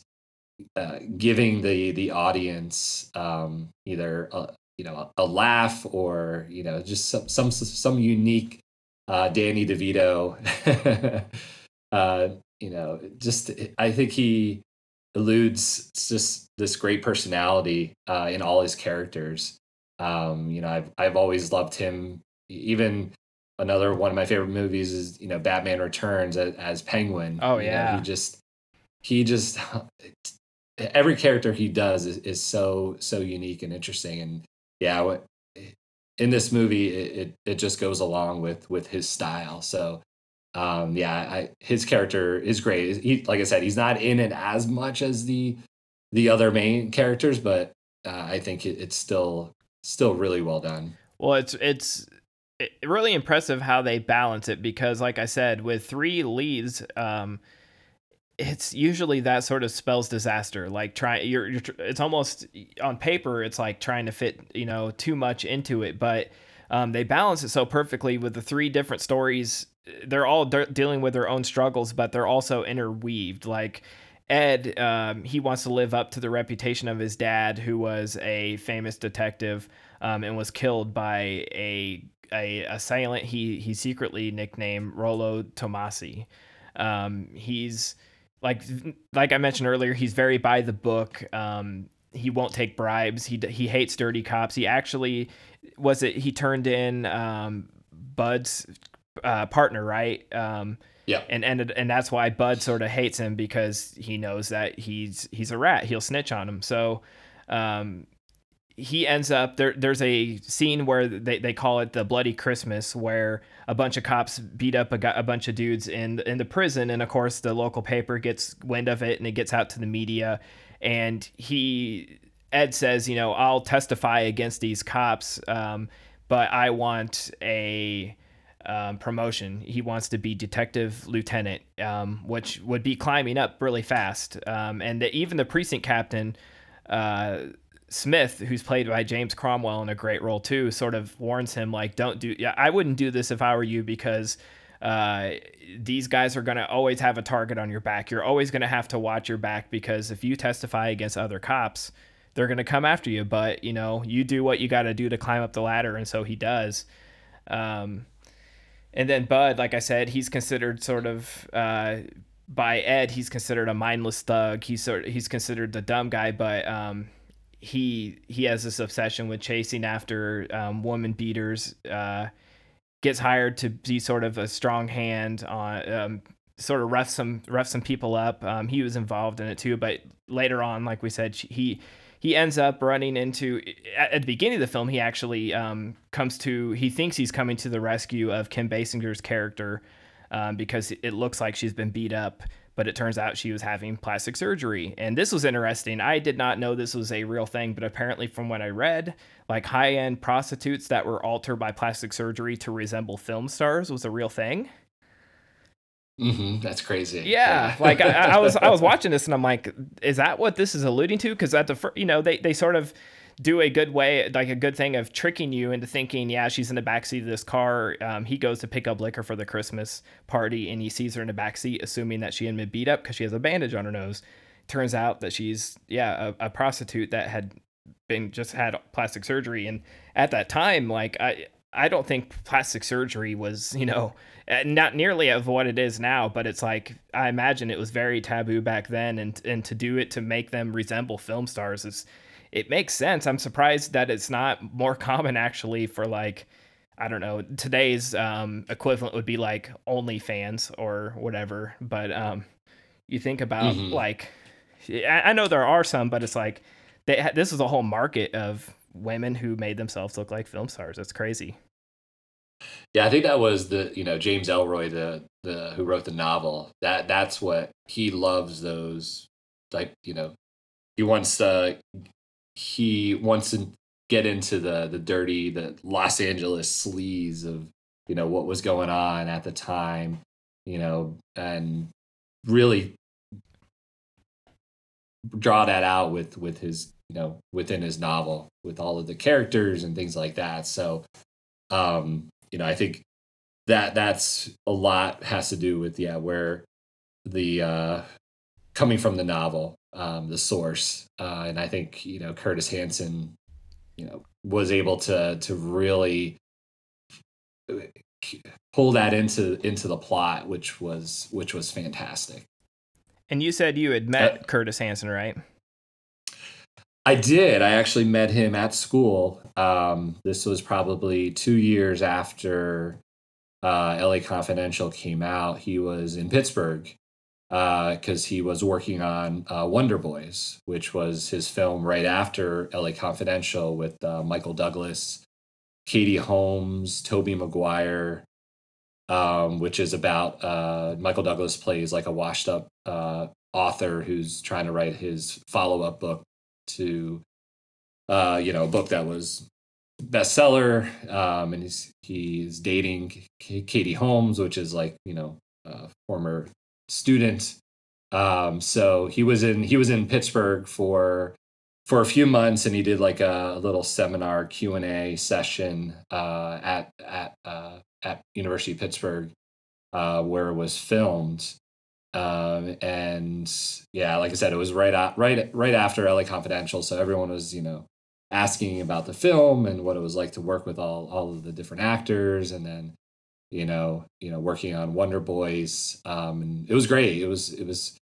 Speaker 2: uh, giving the the audience um, either a, you know a laugh or you know just some some some unique uh, Danny DeVito uh, you know just I think he eludes just this great personality uh, in all his characters. Um, you know, I've I've always loved him. Even another one of my favorite movies is you know Batman Returns as, as Penguin.
Speaker 1: Oh yeah,
Speaker 2: you know, he just he just every character he does is, is so so unique and interesting. And yeah, in this movie, it, it, it just goes along with with his style. So um, yeah, I, his character is great. He, like I said, he's not in it as much as the the other main characters, but uh, I think it, it's still still really well done.
Speaker 1: Well, it's it's really impressive how they balance it because, like I said, with three leads, um, it's usually that sort of spells disaster. Like try you're, you're it's almost on paper, it's like trying to fit you know too much into it, but um, they balance it so perfectly with the three different stories they're all de- dealing with their own struggles, but they're also interweaved. Like Ed, um, he wants to live up to the reputation of his dad, who was a famous detective um, and was killed by a a assailant he he secretly nicknamed Rollo Tomassi. Um, he's like like I mentioned earlier, he's very by the book. Um, he won't take bribes. He he hates dirty cops. He actually was it. He turned in um, Bud's uh, partner, right? Um,
Speaker 2: yeah.
Speaker 1: And ended, and that's why Bud sort of hates him because he knows that he's he's a rat. He'll snitch on him. So. Um, he ends up there. There's a scene where they, they call it the Bloody Christmas, where a bunch of cops beat up a, a bunch of dudes in in the prison, and of course the local paper gets wind of it and it gets out to the media, and he Ed says, you know, I'll testify against these cops, um, but I want a um, promotion. He wants to be detective lieutenant, um, which would be climbing up really fast, um, and the, even the precinct captain. Uh, Smith, who's played by James Cromwell in a great role too, sort of warns him like, "Don't do. Yeah, I wouldn't do this if I were you because." Uh, these guys are going to always have a target on your back. You're always going to have to watch your back because if you testify against other cops, they're going to come after you. But, you know, you do what you got to do to climb up the ladder. And so he does. Um, and then Bud, like I said, he's considered sort of, uh, by Ed, he's considered a mindless thug. He's sort of, he's considered the dumb guy, but, um, he he has this obsession with chasing after um, woman beaters. Uh, gets hired to be sort of a strong hand on um, sort of rough some rough some people up. Um, he was involved in it too, but later on, like we said, he he ends up running into at, at the beginning of the film. He actually um, comes to he thinks he's coming to the rescue of Kim Basinger's character um, because it looks like she's been beat up but it turns out she was having plastic surgery. And this was interesting. I did not know this was a real thing, but apparently, from what I read, like high end prostitutes that were altered by plastic surgery to resemble film stars was a real thing.
Speaker 2: Mm-hmm, that's crazy.
Speaker 1: Yeah, like I, I, was I was watching this and I'm like, is that what this is alluding to? Because at the fir- you know they they sort of do a good way, like a good thing of tricking you into thinking, yeah, she's in the backseat of this car. Um, he goes to pick up liquor for the Christmas party and he sees her in the backseat, assuming that she had been beat up because she has a bandage on her nose. Turns out that she's, yeah, a, a prostitute that had been just had plastic surgery. And at that time, like, I, I don't think plastic surgery was, you know, not nearly of what it is now, but it's like I imagine it was very taboo back then, and and to do it to make them resemble film stars is it makes sense. I'm surprised that it's not more common actually for like I don't know today's um, equivalent would be like OnlyFans or whatever. But um, you think about mm-hmm. like I, know there are some, but it's like they this is a whole market of women who made themselves look like film stars. That's crazy.
Speaker 2: Yeah, I think that was the you know James Ellroy, the the who wrote the novel. That that's what he loves those like you know he wants to he wants to get into the the dirty the Los Angeles sleaze of you know what was going on at the time, you know, and really draw that out with with his you know within his novel with all of the characters and things like that. So, um, you know, I think that that's a lot has to do with yeah where the uh coming from the novel um, the source. Uh, and I think you know Curtis Hanson, you know, was able to to really pull that into into the plot, which was which was fantastic.
Speaker 1: And you said you had met uh, Curtis Hanson, right?
Speaker 2: I did. I actually met him at school. Um, this was probably two years after uh, LA Confidential came out. He was in Pittsburgh because uh, he was working on uh, Wonder Boys, which was his film right after LA Confidential with uh, Michael Douglas, Katie Holmes, Tobey Maguire, um, which is about uh, Michael Douglas plays like a washed up uh, author who's trying to write his follow up book to, uh, you know, a book that was bestseller, um, and he's he's dating Katie Holmes, which is like you know former student. Um, so he was in he was in Pittsburgh for for a few months, and he did like a, little seminar Q and A session uh, at at uh, at University of Pittsburgh, uh, where it was filmed. Um, and yeah, like I said, it was right at, right right after LA Confidential, so everyone was you know asking about the film and what it was like to work with all all of the different actors, and then you know, you know, working on Wonder Boys. Um, and it was great. It was, it was,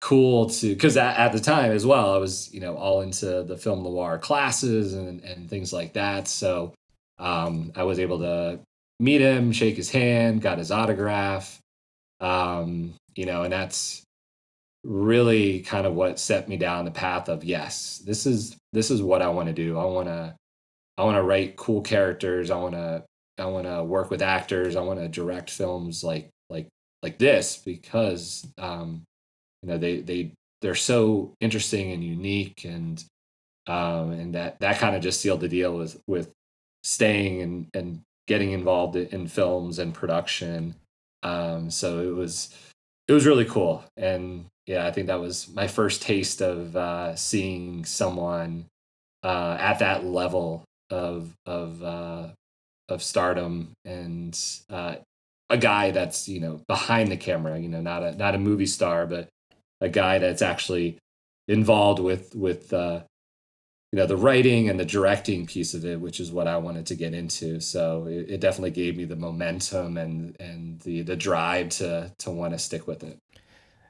Speaker 2: cool to because at, at, the time as well, I was you know all into the film noir classes and and things like that. So um, I was able to meet him, shake his hand, got his autograph, um, you know, and that's really kind of what set me down the path of yes, this is this is what I want to do. I want to I want to write cool characters. I want to I want to work with actors. I want to direct films like like like this because um, you know they they they're so interesting and unique and um, and that that kind of just sealed the deal with with staying and and getting involved in films and production. Um, so it was it was really cool, and yeah, I think that was my first taste of uh, seeing someone uh, at that level of of uh, of stardom and uh, a guy that's you know behind the camera, you know, not a not a movie star, but a guy that's actually involved with with uh, you know the writing and the directing piece of it, which is what I wanted to get into. So it, it definitely gave me the momentum and and the the drive to to want to stick with it.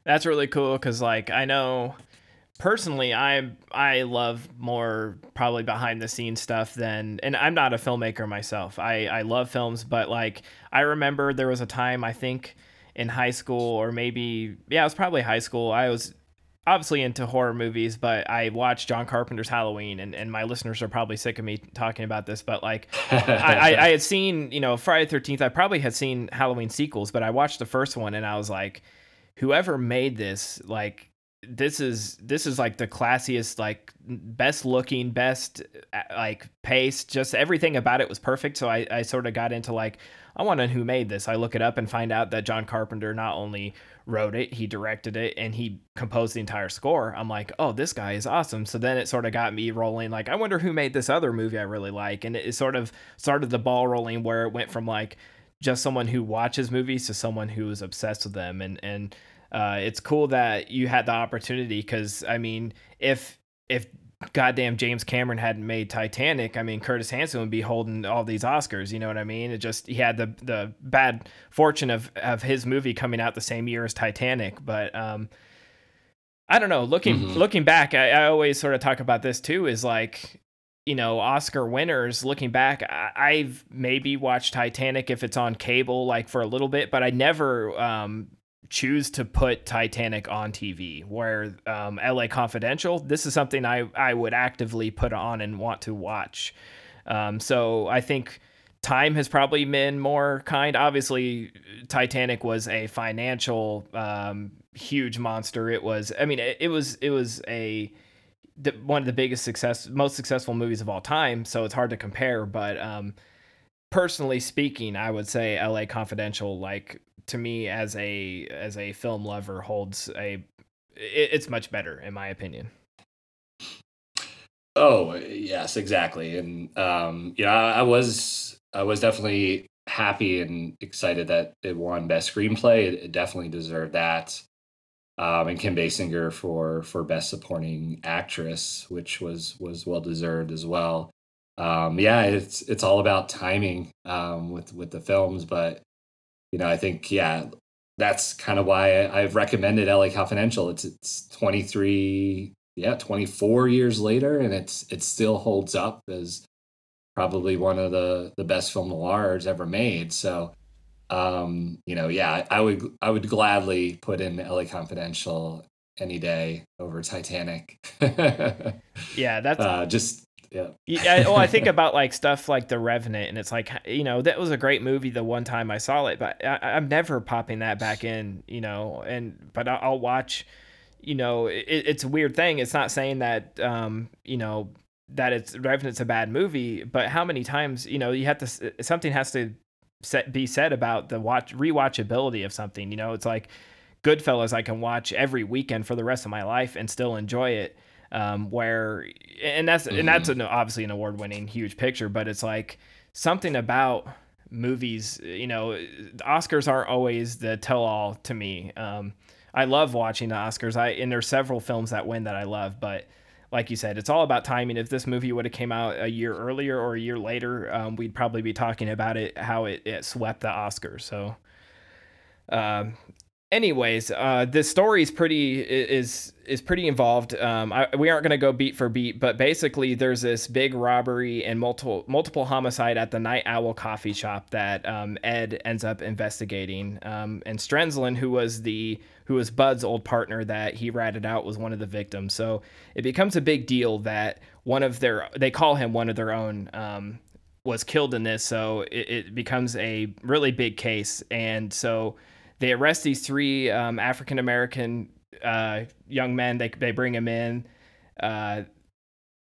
Speaker 1: That's really cool because like I know personally I I love more probably behind the scenes stuff than and I'm not a filmmaker myself. I I love films, but like I remember there was a time I think in high school or maybe yeah, it was probably high school. I was obviously into horror movies, but I watched John Carpenter's Halloween, and, and my listeners are probably sick of me talking about this, but like I, I, I, had seen, you know, Friday Thirteenth. I probably had seen Halloween sequels, but I watched the first one, and I was like, whoever made this, like this is this is like the classiest like best looking best uh, like pace just everything about it was perfect. So i, I sort of got into like i want to know who made this. I look it up and find out that john carpenter not only wrote it he directed it and he composed the entire score. I'm like oh this guy is awesome. So then it sort of got me rolling. Like i wonder who made this other movie i really like. And it sort of started the ball rolling where it went from like just someone who watches movies to someone who is obsessed with them. And and uh, it's cool that you had the opportunity because I mean, if if goddamn James Cameron hadn't made Titanic, I mean Curtis Hanson would be holding all these Oscars. You know what I mean? It just he had the the bad fortune of of his movie coming out the same year as Titanic, but um. I don't know. Looking mm-hmm. looking back, I, I always sort of talk about this too. Is like you know oscar winners looking back I, have maybe watched titanic if it's on cable like for a little bit but i never um, choose to put Titanic on TV. Where um, LA Confidential, this is something I, I would actively put on and want to watch. Um, so I think time has probably been more kind. Obviously, Titanic was a financial um, huge monster. It was, I mean, it, it was it was a the, one of the biggest success, most successful movies of all time. So it's hard to compare, but um, personally speaking, I would say LA Confidential like to me as a as a film lover holds a it, it's much better in my opinion.
Speaker 2: Oh yes exactly and um yeah I, was i was definitely happy and excited that it won best screenplay. It, it definitely deserved that. Um, and Kim Basinger for for best supporting actress, which was was well deserved as well. Um, yeah, it's it's all about timing um, with with the films, but you know, I think yeah, that's kind of why I, have recommended LA Confidential. It's it's 23, yeah, 24 years later, and it's it still holds up as probably one of the the best film noirs ever made. So, um, you know, yeah, I would I would gladly put in LA Confidential any day over Titanic.
Speaker 1: yeah, that's
Speaker 2: uh, just yeah.
Speaker 1: yeah. Well, I think about like stuff like The Revenant, and it's like you know that was a great movie the one time I saw it, but I, am never popping that back in, you know. And but I'll watch, you know, it, it's a weird thing. It's not saying that, um, you know, that it's Revenant's a bad movie, but how many times, you know, you have to something has to set, be said about the watch rewatchability of something. You know, it's like Goodfellas, I can watch every weekend for the rest of my life and still enjoy it um, where and that's mm-hmm. and that's mm-hmm. an, obviously an award-winning huge picture, but it's like something about movies. You know, Oscars aren't always the tell-all to me. Um, I love watching the Oscars. I and there's several films that win that I love, but like you said, it's all about timing. If this movie would have came out a year earlier or a year later, um, we'd probably be talking about it how it, it swept the Oscars. So, um, anyways, uh, the story is pretty is is pretty involved. Um, I, we aren't going to go beat for beat, but basically, there's this big robbery and multiple multiple homicide at the Night Owl coffee shop that um, Ed ends up investigating. Um, and Stensland, who was the who was Bud's old partner that he ratted out, was one of the victims. So it becomes a big deal that one of their they call him one of their own um, was killed in this. So it, it becomes a really big case, and so they arrest these three um, African American uh, young men. They they bring them in. Uh,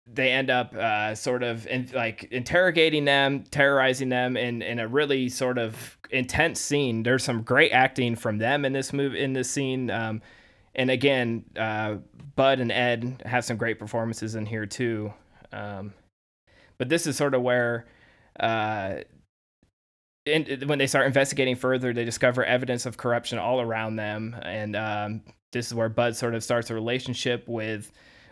Speaker 1: they end up uh, sort of in, like interrogating them, terrorizing them in in a really sort of intense scene. There's some great acting from them in this move in this scene. Um, and again, uh, Bud and Ed have some great performances in here too. Um, but this is sort of where uh, and when they start investigating further, they discover evidence of corruption all around them, and um, this is where Bud sort of starts a relationship with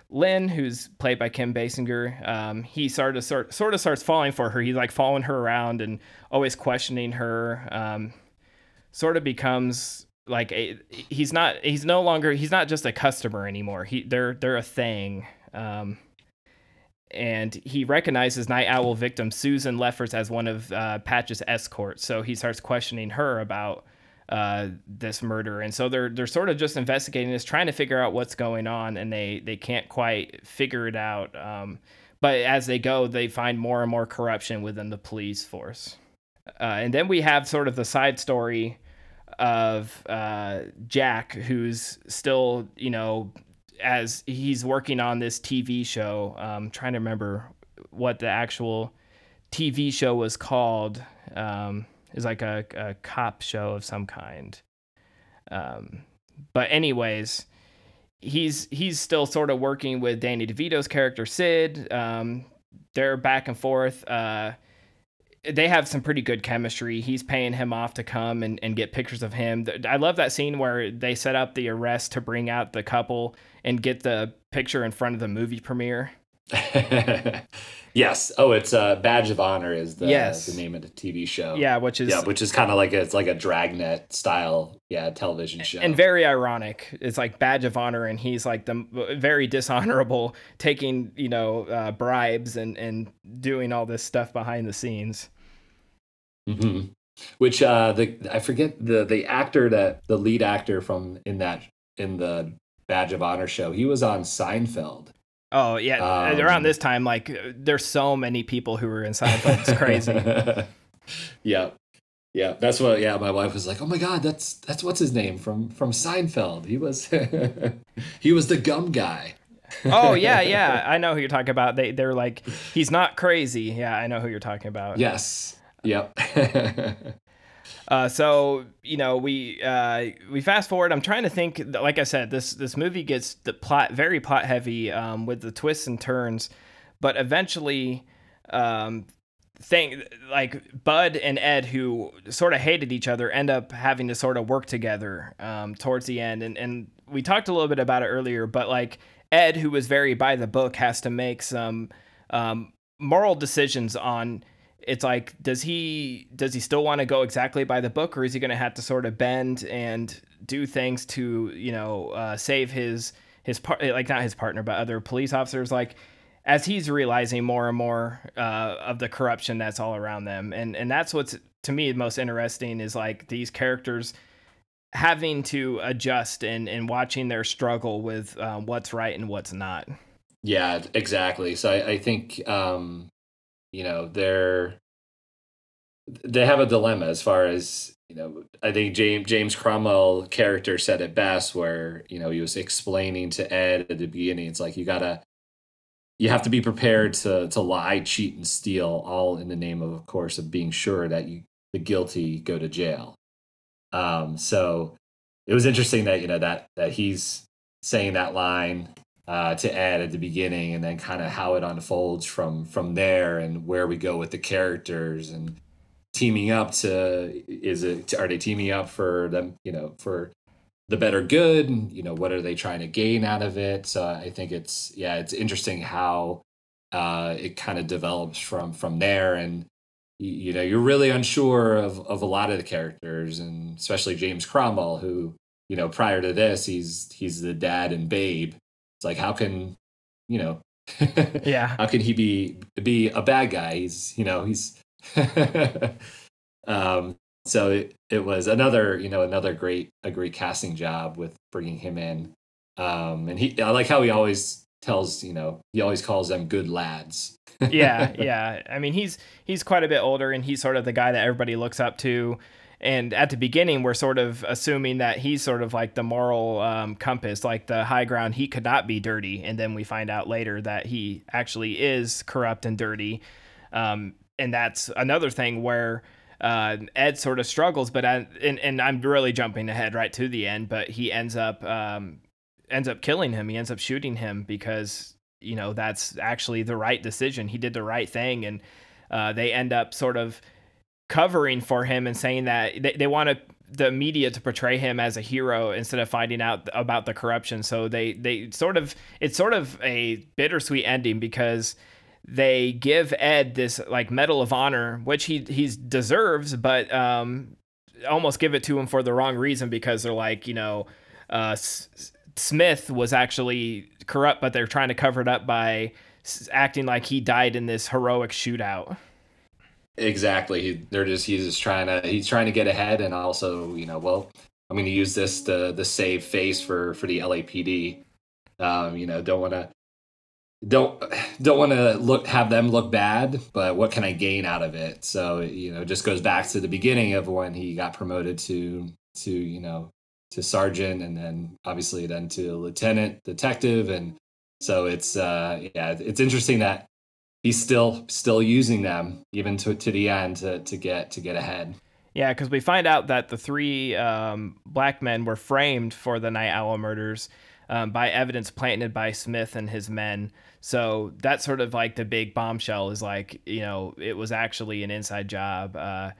Speaker 1: Lynn, who's played by Kim Basinger. Um, he started to sort sort of starts falling for her. He's like following her around and always questioning her. Um, sort of becomes like a he's not he's no longer he's not just a customer anymore. He they're they're a thing. Um, and he recognizes Night Owl victim Susan Lefferts as one of uh, Patch's escorts. So he starts questioning her about uh, this murder, and so they're they're sort of just investigating this, trying to figure out what's going on, and they they can't quite figure it out. Um, but as they go, they find more and more corruption within the police force, uh, and then we have sort of the side story of uh, Jack, who's still you know as he's working on this TV show. Um, trying to remember what the actual TV show was called. Um, is like a, a cop show of some kind. Um, but anyways, he's he's still sort of working with Danny DeVito's character Sid. Um, they're back and forth. Uh, they have some pretty good chemistry. He's paying him off to come and, and get pictures of him. I love that scene where they set up the arrest to bring out the couple and get the picture in front of the movie premiere.
Speaker 2: yes. Oh, it's uh, Badge of Honor is the yes. the name of the TV show.
Speaker 1: Yeah, which is
Speaker 2: yeah, which is kind of like a, it's like a dragnet style yeah television show
Speaker 1: and very ironic. It's like Badge of Honor, and he's like the very dishonorable, taking you know uh, bribes and and doing all this stuff behind the scenes.
Speaker 2: Mm-hmm. Which uh, the I forget the the actor that the lead actor from in that in the Badge of Honor show. He was on Seinfeld.
Speaker 1: Oh yeah, um, around this time, like there's so many people who were in Seinfeld. It's crazy.
Speaker 2: yeah, yeah. That's what. Yeah, my wife was like, "Oh my god, that's that's what's his name from from Seinfeld. He was he was the gum guy."
Speaker 1: oh yeah, yeah. I know who you're talking about. They they're like, he's not crazy. Yeah, I know who you're talking about.
Speaker 2: Yes. Yep.
Speaker 1: Uh, so you know we uh, we fast forward. I'm trying to think. Like I said, this this movie gets the plot very plot heavy um, with the twists and turns, but eventually, um, thing like Bud and Ed, who sort of hated each other, end up having to sort of work together um, towards the end. And and we talked a little bit about it earlier, but like Ed, who was very by the book, has to make some um, moral decisions on it's like does he does he still want to go exactly by the book or is he going to have to sort of bend and do things to you know uh, save his his part like not his partner but other police officers? Like as he's realizing more and more uh, of the corruption that's all around them and and that's what's to me the most interesting is like these characters having to adjust and and watching their struggle with um, what's right and what's not.
Speaker 2: Yeah exactly. So i, I think um you know they're they have a dilemma as far as you know i think james james cromwell character said it best where you know he was explaining to ed at the beginning it's like you gotta you have to be prepared to to lie cheat and steal all in the name of of course of being sure that you the guilty go to jail. Um so it was interesting that you know that that he's saying that line uh, to Ed at the beginning, and then kind of how it unfolds from from there, and where we go with the characters, and teaming up to is it are they teaming up for them? You know, for the better good. And, you know, what are they trying to gain out of it? So I think it's yeah, it's interesting how uh, it kind of develops from from there, and you know, you're really unsure of of a lot of the characters, and especially James Cromwell, who you know, prior to this, he's he's the dad and Babe. It's like how can you know
Speaker 1: yeah.
Speaker 2: how can he be be a bad guy? He's you know he's um so it, it was another you know another great a great casting job with bringing him in. Um and he i like how he always tells you know he always calls them good lads.
Speaker 1: Yeah yeah. I mean he's he's quite a bit older and he's sort of the guy that everybody looks up to and at the beginning we're sort of assuming that he's sort of like the moral um, compass like the high ground he could not be dirty and then we find out later that he actually is corrupt and dirty um, and that's another thing where uh, Ed sort of struggles, but I, and, and I'm really jumping ahead right to the end, but he ends up um, ends up killing him. He ends up shooting him because you know that's actually the right decision. He did the right thing, and uh, they end up sort of covering for him and saying that they, they want to the media to portray him as a hero instead of finding out about the corruption. So they they sort of it's sort of a bittersweet ending because they give Ed this like Medal of Honor, which he he deserves, but um, almost give it to him for the wrong reason because they're like you know uh, S- Smith was actually corrupt, but they're trying to cover it up by acting like he died in this heroic shootout.
Speaker 2: Exactly. He, they're just he's just trying to he's trying to get ahead and also you know well I'm going to use this to the save face for for the LAPD. Um, you know don't want to don't don't want to look have them look bad, but what can I gain out of it? So you know, just goes back to the beginning of when he got promoted to to you know to sergeant, and then obviously then to lieutenant detective, and so it's uh yeah, it's interesting that he's still still using them even to to the end to to get to get ahead.
Speaker 1: Yeah, because we find out that the three um, black men were framed for the Night Owl murders um, by evidence planted by Smith and his men. So that's sort of like the big bombshell is like, you know, it was actually an inside job. Uh,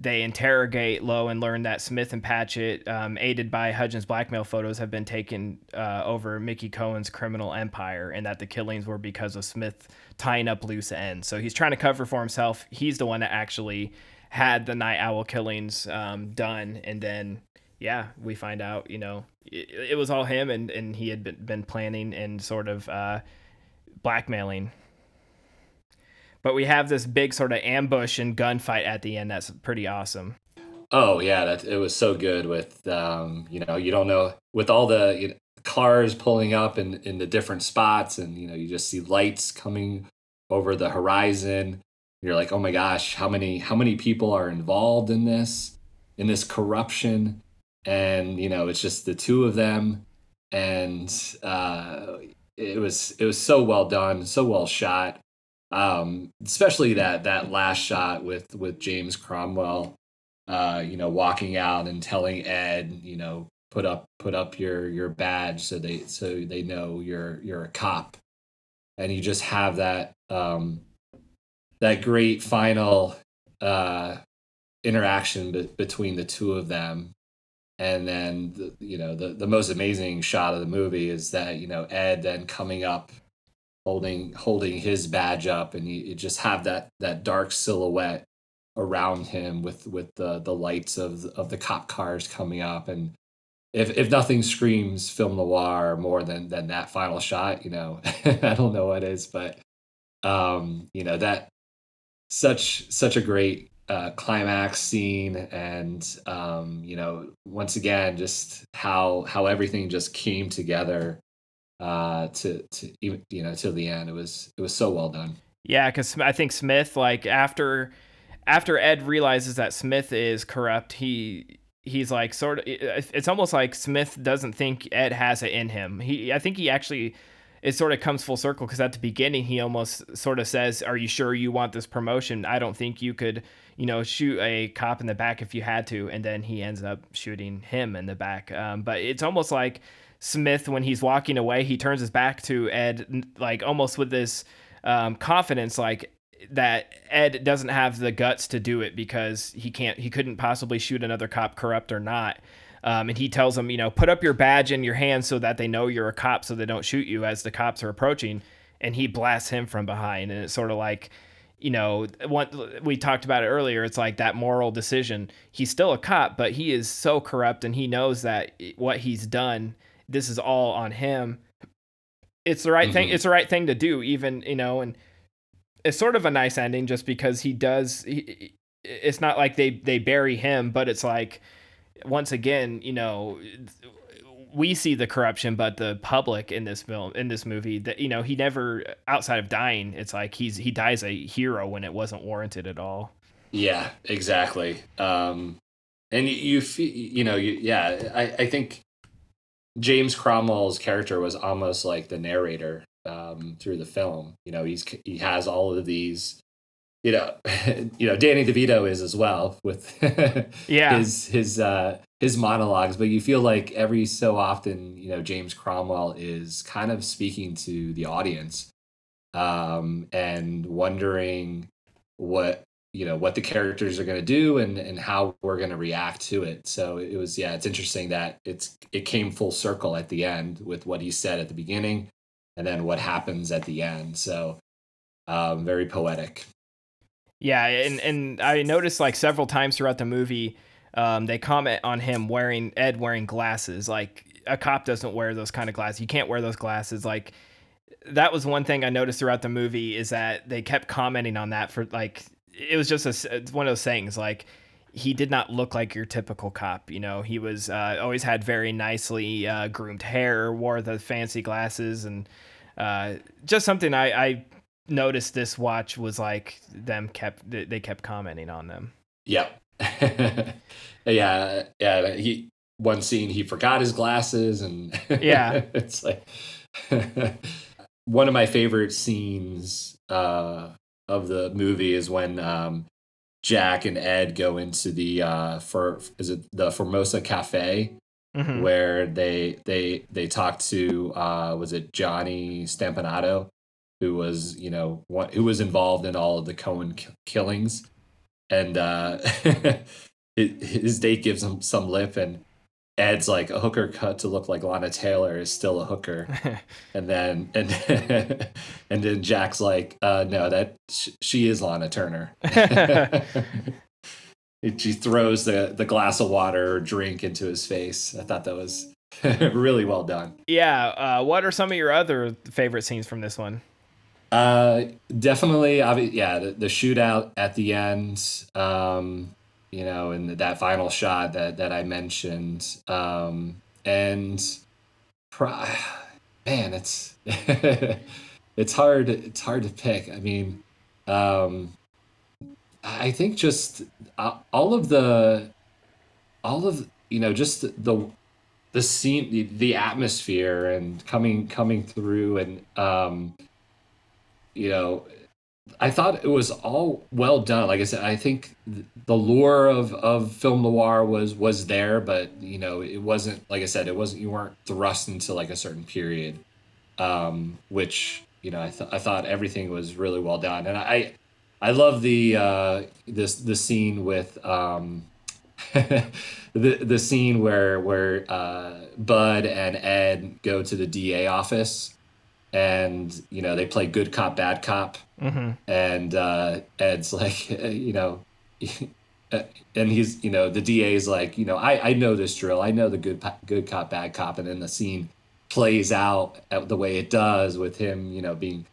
Speaker 1: they interrogate Loew and learn that Smith and Patchett, um, aided by Hudgens' blackmail photos, have been taken uh, over Mickey Cohen's criminal empire, and that the killings were because of Smith tying up loose ends. So he's trying to cover for himself. He's the one that actually had the Night Owl killings um, done, and then yeah, we find out, you know, it, it, was all him, and and he had been, been planning and sort of. Uh, blackmailing. But we have this big sort of ambush and gunfight at the end. That's pretty awesome.
Speaker 2: Oh yeah, that it was so good with um, you know you don't know with all the you know, cars pulling up in in the different spots and you know you just see lights coming over the horizon. You're like, oh my gosh, how many how many people are involved in this in this corruption? And you know it's just the two of them, and uh, it was it was so well done, so well shot. Um, especially that that last shot with with James Cromwell, uh, you know, walking out and telling Ed, you know, put up put up your your badge so they so they know you're you're a cop, and you just have that um, that great final uh, interaction be- between the two of them. And then the, you know the the most amazing shot of the movie is that you know Ed then coming up holding holding his badge up and you, you just have that that dark silhouette around him with with the the lights of of the cop cars coming up. And if if nothing screams film noir more than than that final shot you know i don't know what is but um you know that such such a great uh, climax scene. And um, you know once again just how how everything just came together uh, to to even you know till the end. It was it was so well done.
Speaker 1: Yeah because i think smith like after after ed realizes that smith is corrupt he he's like sort of it's almost like smith doesn't think ed has it in him. He i think he actually it sort of comes full circle because at the beginning he almost sort of says are you sure you want this promotion? I don't think you could you know, shoot a cop in the back if you had to, and then he ends up shooting him in the back. Um, but it's almost like Smith, when he's walking away, he turns his back to Ed, like almost with this um, confidence, like that Ed doesn't have the guts to do it because he can't, he couldn't possibly shoot another cop, corrupt or not. Um, and he tells him, you know, put up your badge in your hand so that they know you're a cop, so they don't shoot you as the cops are approaching. And he blasts him from behind, and it's sort of like you know, what we talked about it earlier, it's like that moral decision. He's still a cop, but he is so corrupt and he knows that what he's done, this is all on him. It's the right mm-hmm. thing. It's the right thing to do, even, you know, and it's sort of a nice ending just because he does, he, it's not like they, they bury him, but it's like, once again, you know, we see the corruption, but the public in this film, in this movie, that you know, he never outside of dying. It's like he's he dies a hero when it wasn't warranted at all.
Speaker 2: Yeah, exactly. Um, and you, you, you know, you, yeah, I, I think James Cromwell's character was almost like the narrator um, through the film. You know, he's he has all of these you know, you know, Danny DeVito is as well with
Speaker 1: yeah
Speaker 2: his his uh, his monologues. But you feel like every so often, you know, James Cromwell is kind of speaking to the audience um, and wondering what you know what the characters are going to do and and how we're going to react to it. So it was yeah, it's interesting that it's it came full circle at the end with what he said at the beginning and then what happens at the end. So um, very poetic.
Speaker 1: Yeah, and and I noticed like several times throughout the movie, um, they comment on him wearing Ed wearing glasses. Like a cop doesn't wear those kind of glasses. You can't wear those glasses. Like that was one thing I noticed throughout the movie is that they kept commenting on that for like it was just a one of those things like he did not look like your typical cop. You know, he was uh, always had very nicely uh, groomed hair, wore the fancy glasses, and uh, just something I, I noticed this watch was like them kept they kept commenting on them.
Speaker 2: Yeah. yeah, yeah, he one scene he forgot his glasses and
Speaker 1: yeah.
Speaker 2: it's like one of my favorite scenes uh of the movie is when um Jack and Ed go into the uh for is it the Formosa Cafe mm-hmm. where they they they talk to uh was it Johnny Stompanato who was you know what, who was involved in all of the Cohen killings, and uh, his date gives him some lip, and Ed's like a hooker cut to look like Lana Taylor is still a hooker, and then and and then Jack's like, uh, no, that sh- she is Lana Turner. she throws the the glass of water or drink into his face. I thought that was really well done.
Speaker 1: Yeah. Uh, what are some of your other favorite scenes from this one?
Speaker 2: Uh, definitely. Yeah, the, the, shootout at the end. Um, you know, and that final shot that that I mentioned. Um, and pro- man, it's it's hard. It's hard to pick. I mean, um, I think just uh, all of the, all of you know, just the the scene, the, the atmosphere, and coming coming through, and um, you know, I thought it was all well done. Like I said, I think the lure of, of film noir was was there, but you know, it wasn't like I said, it wasn't you weren't thrust into like a certain period, um, which you know I th- I thought everything was really well done, and I I love the uh, this the scene with um, the the scene where where uh, Bud and Ed go to the DA office and you know they play good cop bad cop. Mm-hmm. and uh, ed's like you know and he's you know the da is like you know i i know this drill. I know the good good cop bad cop. And then the scene plays out the way it does with him you know being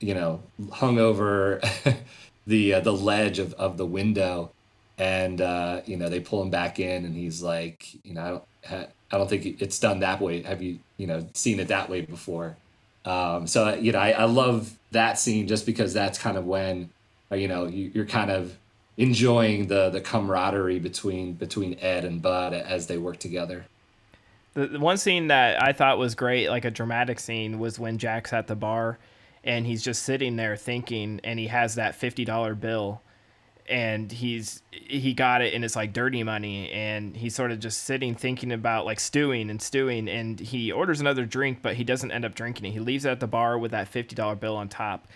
Speaker 2: you know hung over the uh, the ledge of, of the window. And uh, you know they pull him back in and he's like you know i don't i don't think it's done that way. Have you you know seen it that way before um, so you know, I, I love that scene just because that's kind of when, uh, you know, you, you're kind of enjoying the the camaraderie between between Ed and Bud as they work together.
Speaker 1: The, the one scene that I thought was great, like a dramatic scene, was when Jack's at the bar and he's just sitting there thinking, and he has that fifty dollar bill, and he's he got it and it's like dirty money and he's sort of just sitting thinking about like stewing and stewing and he orders another drink but he doesn't end up drinking it. He leaves it at the bar with that $50 bill on top.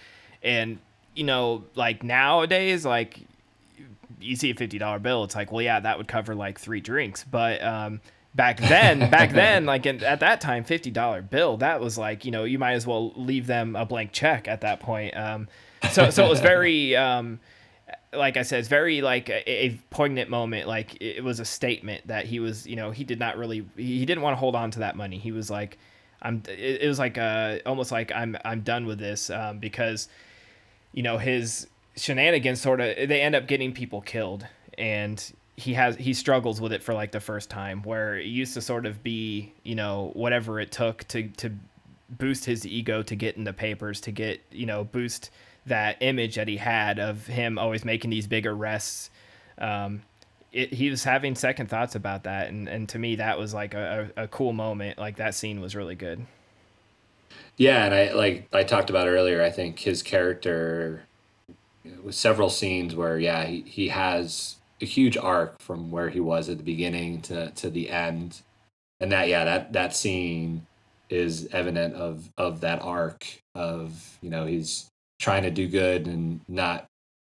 Speaker 1: And you know like nowadays like you see a $50 bill it's like well yeah that would cover like three drinks. But um, back then back then like in, at that time $50 bill that was like you know you might as well leave them a blank check at that point. Um, so so it was very um, like I said, it's very like a, a, poignant moment. Like it was a statement that he was, you know, he did not really, he didn't want to hold on to that money. He was like, I'm. It, was like uh, almost like I'm I'm done with this um, because, you know, his shenanigans sort of they end up getting people killed, and he has he struggles with it for like the first time where it used to sort of be you know whatever it took to to boost his ego to get in the papers to get you know boost that image that he had of him always making these big arrests. Um, it, he was having second thoughts about that, and, and to me that was like a, a, a cool moment. Like that scene was really good.
Speaker 2: Yeah, and I like I talked about earlier. I think his character with several scenes where yeah he, he has a huge arc from where he was at the beginning to to the end, and that yeah that that scene is evident of of that arc of you know he's trying to do good and not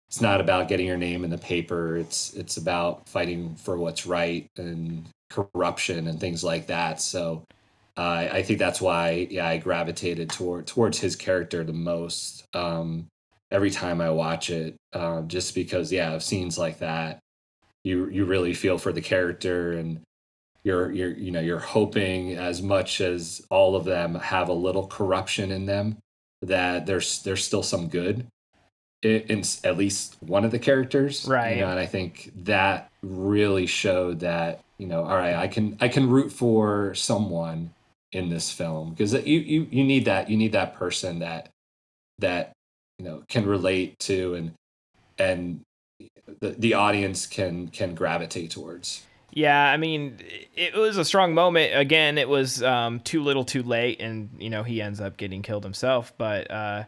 Speaker 2: it's not about getting your name in the paper. It's it's about fighting for what's right and corruption and things like that. So uh, I think that's why yeah I gravitated toward towards his character the most um, every time I watch it uh, just because yeah of scenes like that you you really feel for the character and you're you're you know you're hoping as much as all of them have a little corruption in them that there's there's still some good in, at least one of the characters
Speaker 1: right.
Speaker 2: you know, and i think that really showed that you know all right i can i can root for someone in this film because you, you you need that you need that person that that you know can relate to and and the, the audience can can gravitate towards
Speaker 1: yeah, I mean, it was a strong moment. Again, it was um, too little, too late, and you know he ends up getting killed himself. But uh,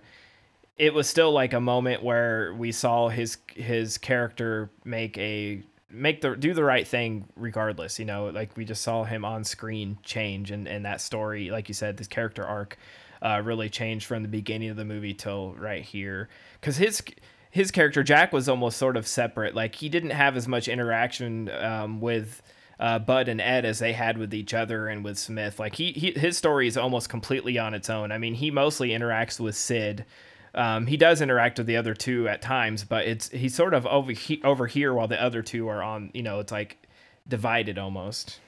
Speaker 1: it was still like a moment where we saw his his character make a make the do the right thing regardless. You know, like we just saw him on screen change, and and that story, like you said, this character arc uh, really changed from the beginning of the movie till right here, because his his character Jack was almost sort of separate. Like he didn't have as much interaction um, with uh, Bud and Ed as they had with each other and with Smith. Like he, he his story is almost completely on its own. I mean, he mostly interacts with Sid. Um, he does interact with the other two at times, but it's he's sort of over he, over here while the other two are on. You know, it's like divided almost.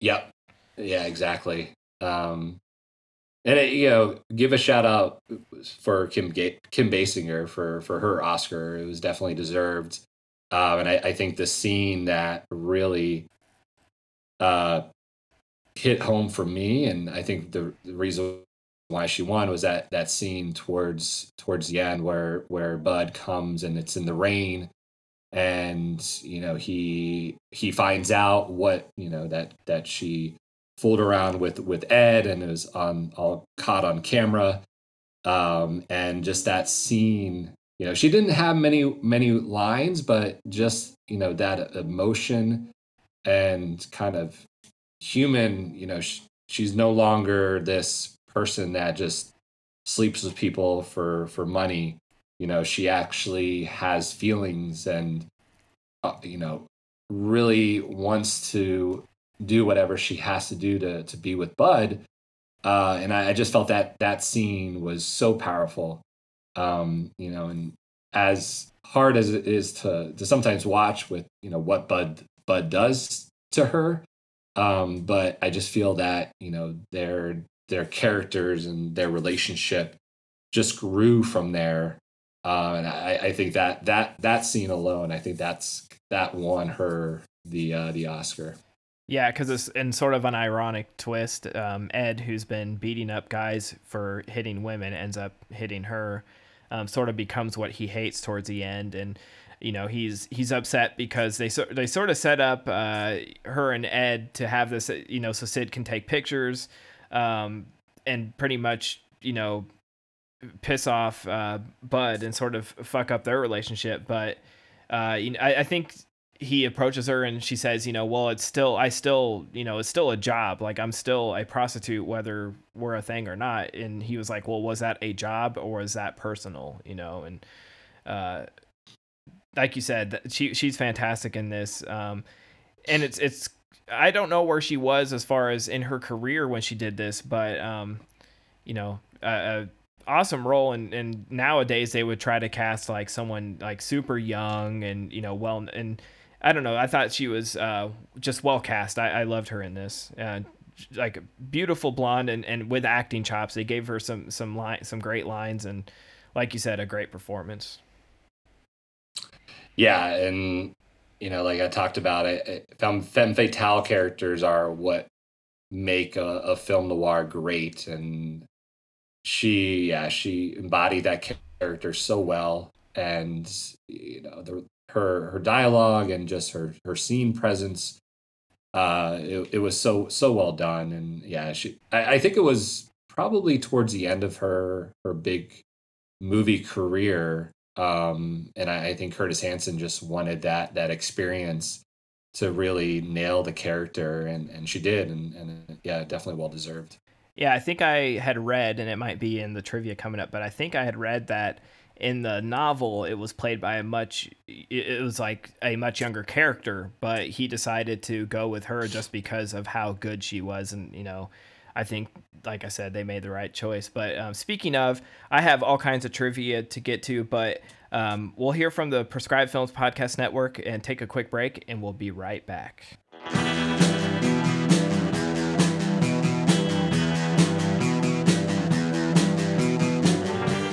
Speaker 2: Yep. Yeah. Exactly. Um, and it, you know, give a shout out for Kim Ga- Kim Basinger for for her Oscar. It was definitely deserved. Um, and I, I, think the scene that really uh, hit home for me, and I think the, the, reason why she won was that that scene towards towards the end where where Bud comes and it's in the rain, and you know he he finds out what you know that that she fooled around with with Ed and it was on all caught on camera. Um, and just that scene, you know, she didn't have many many lines, but just you know that emotion and kind of human, you know, sh- she's no longer this person that just sleeps with people for for money. You know, she actually has feelings and uh, you know really wants to do whatever she has to do to to be with Bud. Uh, and I, I, just felt that that scene was so powerful. Um, you know, and as hard as it is to to sometimes watch with you know what Bud Bud does to her, um, but I just feel that you know their their characters and their relationship just grew from there. Uh, and I, I think that that that scene alone, I think that's that won her the uh, the Oscar.
Speaker 1: Yeah, because it's in sort of an ironic twist. Um, Ed, who's been beating up guys for hitting women, ends up hitting her. Um, sort of becomes what he hates towards the end, and you know he's he's upset because they they sort of set up uh, her and Ed to have this, you know, so Sid can take pictures, um, and pretty much you know piss off uh, Bud and sort of fuck up their relationship. But uh, you know, I, I think he approaches her and she says, you know, well, it's still, I still, you know, it's still a job. Like I'm still a prostitute, whether we're a thing or not. And he was like, well, was that a job or was that personal? You know, and uh, like you said, she she's fantastic in this. Um, and it's it's I don't know where she was as far as in her career when she did this, but um, you know, a, awesome role. And, and nowadays they would try to cast like someone like super young and you know well and I don't know. I thought she was uh, just well cast. I, I loved her in this. Uh, like beautiful blonde and, and with acting chops. They gave her some some line some great lines and like you said, a great performance.
Speaker 2: Yeah, and you know, like I talked about it, femme, femme fatale characters are what make a, a film noir great, and she, yeah, she embodied that character so well, and you know, the, her her dialogue and just her her scene presence, uh, it, it was so so well done, and yeah, she, I, I think it was probably towards the end of her her big movie career um, and I, I, think Curtis Hanson just wanted that that experience to really nail the character, and and she did, and and yeah, definitely well deserved.
Speaker 1: Yeah, I think I had read, and it might be in the trivia coming up, but I think I had read that in the novel it was played by a much it was like a much younger character but he decided to go with her just because of how good she was and you know I think, like I said, they made the right choice. But um, speaking of, I have all kinds of trivia to get to, but um, we'll hear from the Prescribed Films Podcast Network and take a quick break, and we'll be right back.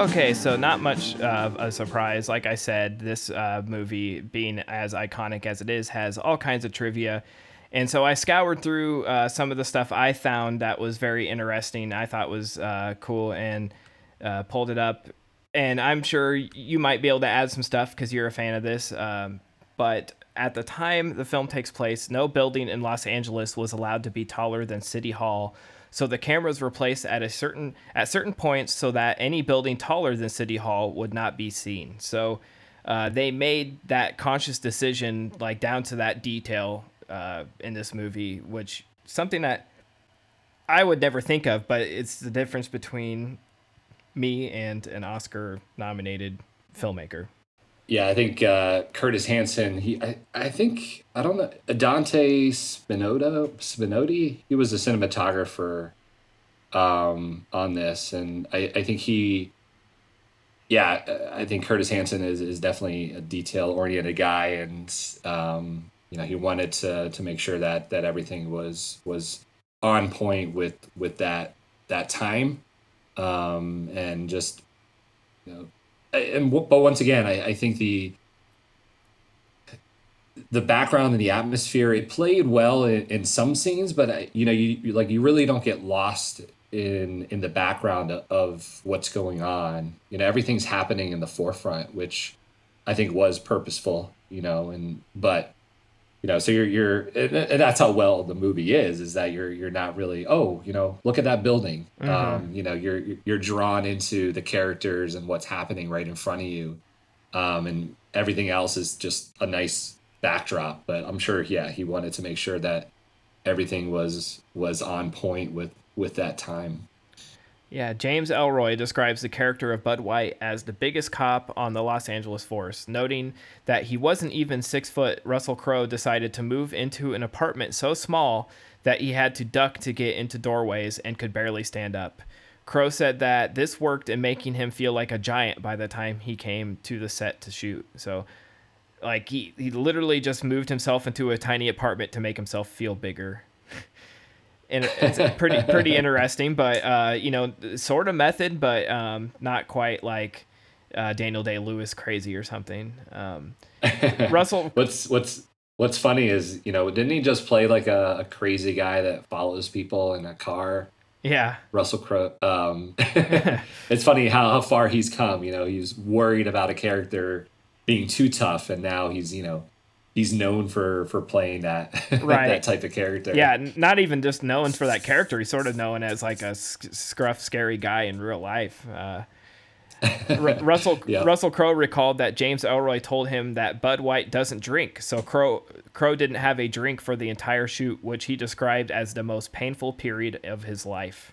Speaker 1: Okay, so not much of a surprise. Like I said, this uh, movie, being as iconic as it is, has all kinds of trivia. And so I scoured through uh, some of the stuff I found that was very interesting, I thought was uh, cool, and uh, pulled it up. And I'm sure you might be able to add some stuff because you're a fan of this. Um, but at the time the film takes place, no building in Los Angeles was allowed to be taller than City Hall so the cameras were placed at a certain at certain points so that any building taller than City Hall would not be seen. So uh, they made that conscious decision, like down to that detail, uh, in this movie, which something that I would never think of, but it's the difference between me and an Oscar-nominated filmmaker.
Speaker 2: Yeah, I think uh, Curtis Hanson. He, I, I think I don't know Dante Spinoto Spinotti. He was a cinematographer um, on this, and I, I think he, yeah, I think Curtis Hanson is is definitely a detail oriented guy, and um, you know he wanted to to make sure that that everything was was on point with with that that time, um, and just you know and but once again, I, I think the the background and the atmosphere it played well in, in some scenes, but you know, you, you, like you really don't get lost in in the background of what's going on. You know, everything's happening in the forefront, which I think was purposeful. You know, and but you know so you're you're and that's how well the movie is is that you're you're not really oh you know look at that building. Mm-hmm. um you know you're you're drawn into the characters and what's happening right in front of you. Um and everything else is just a nice backdrop but i'm sure yeah he wanted to make sure that everything was was on point with with that time
Speaker 1: yeah, James Ellroy describes the character of Bud White as the biggest cop on the Los Angeles force, noting that he wasn't even six foot. Russell Crowe decided to move into an apartment so small that he had to duck to get into doorways and could barely stand up. Crowe said that this worked in making him feel like a giant by the time he came to the set to shoot. So, like, he, he literally just moved himself into a tiny apartment to make himself feel bigger and it's pretty pretty interesting. But uh, you know, sort of method, but um, not quite like uh, Daniel Day Lewis crazy or something. Um, Russell,
Speaker 2: what's what's what's funny is you know didn't he just play like a, a crazy guy that follows people in a car?
Speaker 1: Yeah,
Speaker 2: Russell Crowe. Um, it's funny how, how far he's come. You know, he's worried about a character being too tough, and now he's you know he's known for for playing that right. that type of character.
Speaker 1: Yeah, not even just known for that character. He's sort of known as like a scruff, scary guy in real life. Uh, R- Russell yep. Russell Crowe recalled that James Ellroy told him that Bud White doesn't drink, so Crowe Crowe didn't have a drink for the entire shoot, which he described as the most painful period of his life.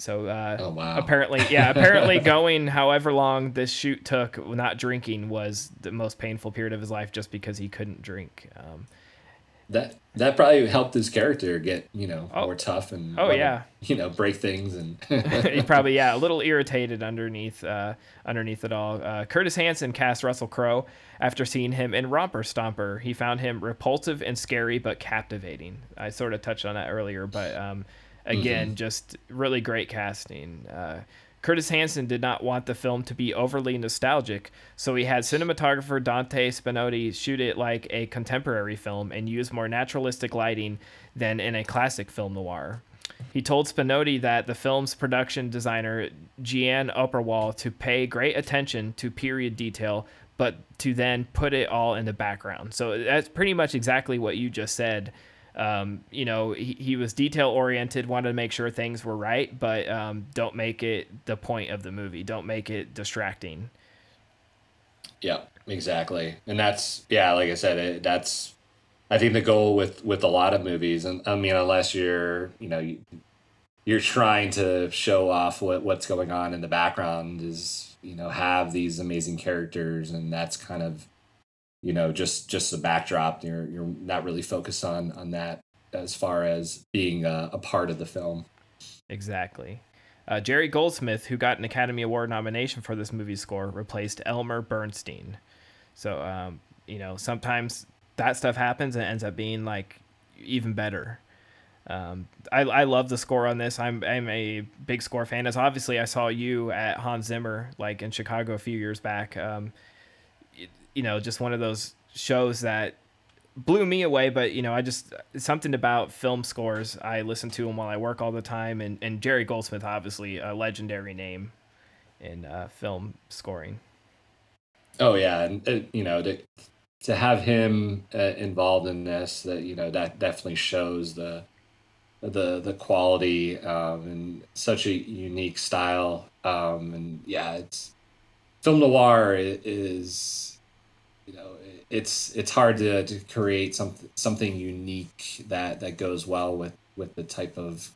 Speaker 1: So uh,
Speaker 2: oh, wow.
Speaker 1: apparently, yeah, apparently going however long this shoot took, not drinking was the most painful period of his life, just because he couldn't drink. Um,
Speaker 2: that that probably helped his character get you know oh, more tough and
Speaker 1: oh yeah
Speaker 2: you know break things and
Speaker 1: he probably yeah a little irritated underneath uh, underneath it all. Uh, Curtis Hanson cast Russell Crowe after seeing him in Romper Stomper. He found him repulsive and scary but captivating. I sort of touched on that earlier, but um, again, mm-hmm. just really great casting. Uh, Curtis Hanson did not want the film to be overly nostalgic, so he had cinematographer Dante Spinotti shoot it like a contemporary film and use more naturalistic lighting than in a classic film noir. He told Spinotti that the film's production designer, Jeannine Oppewall, to pay great attention to period detail, but to then put it all in the background. So that's pretty much exactly what you just said um, you know, he, he was detail oriented, wanted to make sure things were right, but um, don't make it the point of the movie. Don't make it distracting.
Speaker 2: Yeah, exactly. And that's, yeah, like I said, it, that's, I think the goal with, with a lot of movies, and I mean, unless you're, you know, you, you're trying to show off what, what's going on in the background is, you know, have these amazing characters. And that's kind of, you know just just the backdrop you're you're not really focused on on that as far as being a, a part of the film
Speaker 1: exactly uh, jerry goldsmith who got an academy award nomination for this movie score replaced elmer bernstein so um, you know sometimes that stuff happens and ends up being like even better um, I, I love the score on this. I'm I'm a big score fan. As obviously I saw you at Hans Zimmer like in Chicago a few years back. Um, you know, just one of those shows that blew me away. But you know, I just something about film scores. I listen to them while I work all the time, and and Jerry Goldsmith, obviously a legendary name in uh, film scoring.
Speaker 2: Oh yeah, and uh, you know to to have him uh, involved in this, that you know that definitely shows the the the quality um, and such a unique style. Um, and yeah, it's film noir is you know it's it's hard to, to create something something unique that that goes well with with the type of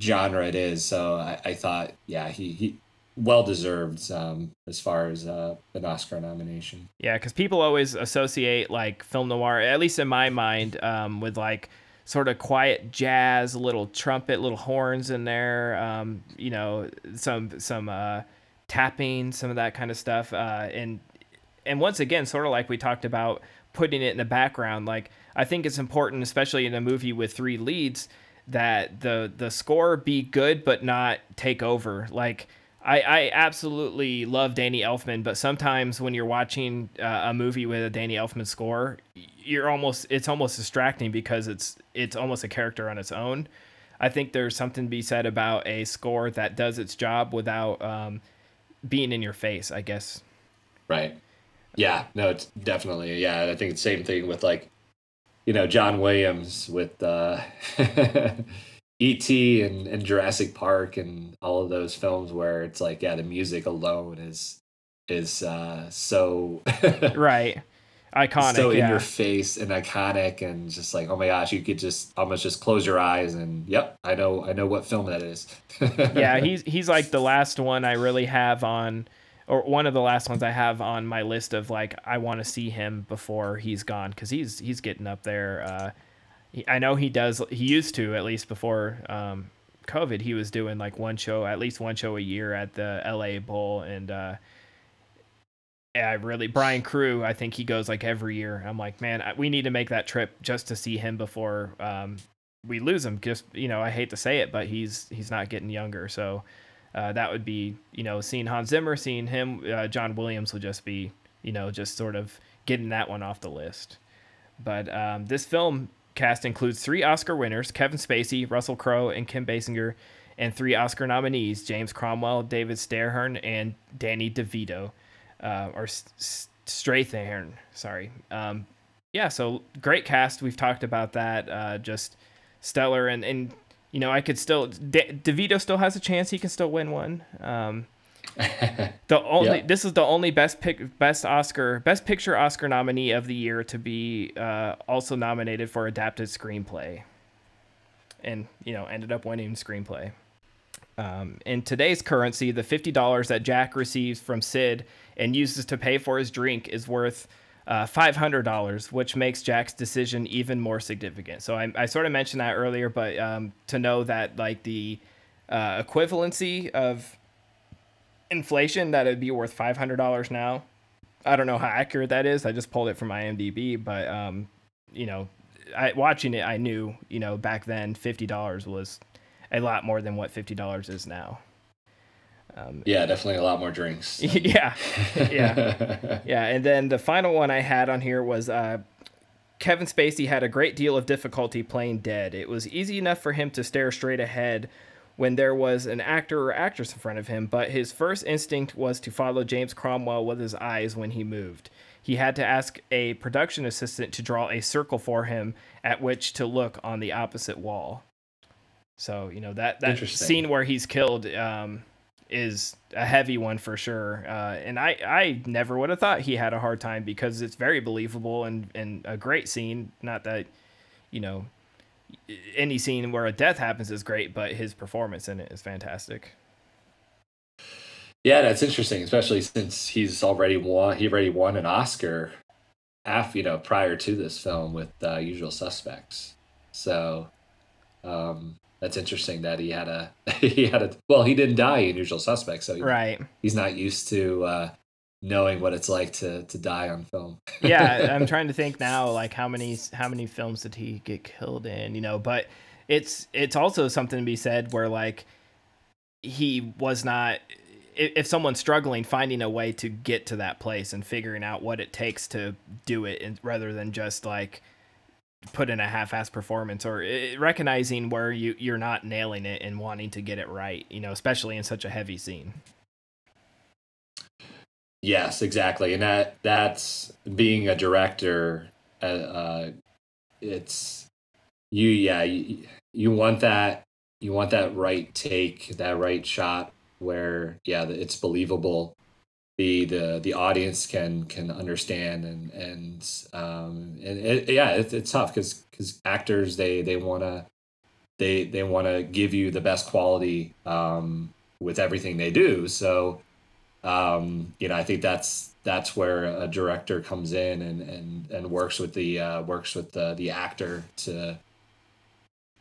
Speaker 2: genre it is so i, I thought yeah he, he well deserved um, as far as uh, an Oscar nomination.
Speaker 1: Yeah, because people always associate like film noir, at least in my mind, um, with like sort of quiet jazz, little trumpet, little horns in there. Um, you know, some some uh, tapping, some of that kind of stuff. Uh, and and once again, sort of like we talked about putting it in the background, like I think it's important, especially in a movie with three leads, that the the score be good but not take over. Like I, I absolutely love Danny Elfman, but sometimes when you're watching uh, a movie with a Danny Elfman score, you're almost it's almost distracting because it's it's almost a character on its own. I think there's something to be said about a score that does its job without um, being in your face. I guess.
Speaker 2: Right. Yeah, no, it's definitely yeah. I think it's the same thing with like, you know, John Williams with uh, E.T. and, and Jurassic Park and all of those films where it's like, yeah, the music alone is is uh, so
Speaker 1: right iconic,
Speaker 2: so in your face and iconic, and just like, oh my gosh, you could just almost just close your eyes and yep, I know, I know what film that is.
Speaker 1: yeah, he's he's like the last one I really have on or one of the last ones I have on my list of like I want to see him before he's gone because he's he's getting up there. Uh, he, I know he does. He used to at least before um, COVID. He was doing like one show, at least one show a year at the LA Bowl, and uh, I really Brian Crew. I think he goes like every year. I'm like, man, we need to make that trip just to see him before um, we lose him. Just you know, I hate to say it, but he's he's not getting younger, so uh, that would be you know seeing Hans Zimmer, seeing him. Uh, John Williams would just be you know just sort of getting that one off the list. But um, this film cast includes three Oscar winners: Kevin Spacey, Russell Crowe, and Kim Basinger, and three Oscar nominees: James Cromwell, David Strathairn, and Danny DeVito, uh, or Strathairn. Sorry. Um, yeah, so great cast. We've talked about that. Uh, just stellar, and and you know I could still De- DeVito still has a chance. He can still win one. Um, the only yeah. this is the only best pick best Oscar best picture Oscar nominee of the year to be uh, also nominated for adapted screenplay, and you know ended up winning screenplay. Um, in today's currency, the fifty dollars that Jack receives from Sid and uses to pay for his drink is worth uh, $500, which makes Jack's decision even more significant. So I, I sort of mentioned that earlier, but um, to know that like the uh, equivalency of inflation, that it'd be worth $500 now. I don't know how accurate that is. I just pulled it from IMDb, but um, you know, I, watching it, I knew you know back then $50 was a lot more than what $50 is now.
Speaker 2: Um, yeah, definitely a lot more drinks.
Speaker 1: yeah, yeah, yeah. And then the final one I had on here was uh, Kevin Spacey had a great deal of difficulty playing dead. It was easy enough for him to stare straight ahead when there was an actor or actress in front of him, but his first instinct was to follow James Cromwell with his eyes when he moved. He had to ask a production assistant to draw a circle for him at which to look on the opposite wall. So you know that that scene where he's killed. Um, is a heavy one for sure. Uh, and I, I never would have thought he had a hard time because it's very believable and, and a great scene. Not that, you know, any scene where a death happens is great, but his performance in it is fantastic.
Speaker 2: Yeah, that's interesting, especially since he's already won. He already won an Oscar, you know, prior to this film with uh, Usual Suspects. So, um, that's interesting that he had a he had a well he didn't die in Usual Suspects, so he,
Speaker 1: right
Speaker 2: he's not used to uh, knowing what it's like to to die on film.
Speaker 1: yeah, I'm trying to think now like how many how many films did he get killed in? You know, but it's it's also something to be said where like he was not if someone's struggling finding a way to get to that place and figuring out what it takes to do it and rather than just like put in a half-ass performance or eh, recognizing where you you're not nailing it and wanting to get it right you know especially in such a heavy scene.
Speaker 2: Yes exactly. And that that's being a director uh, uh it's you yeah you, you want that you want that right take that right shot where yeah it's believable the the the audience can can understand and and um and it, yeah it, it's tough because because actors they they want to they they want to give you the best quality um with everything they do. So um you know i think that's that's where a director comes in and and and works with the uh works with the the actor to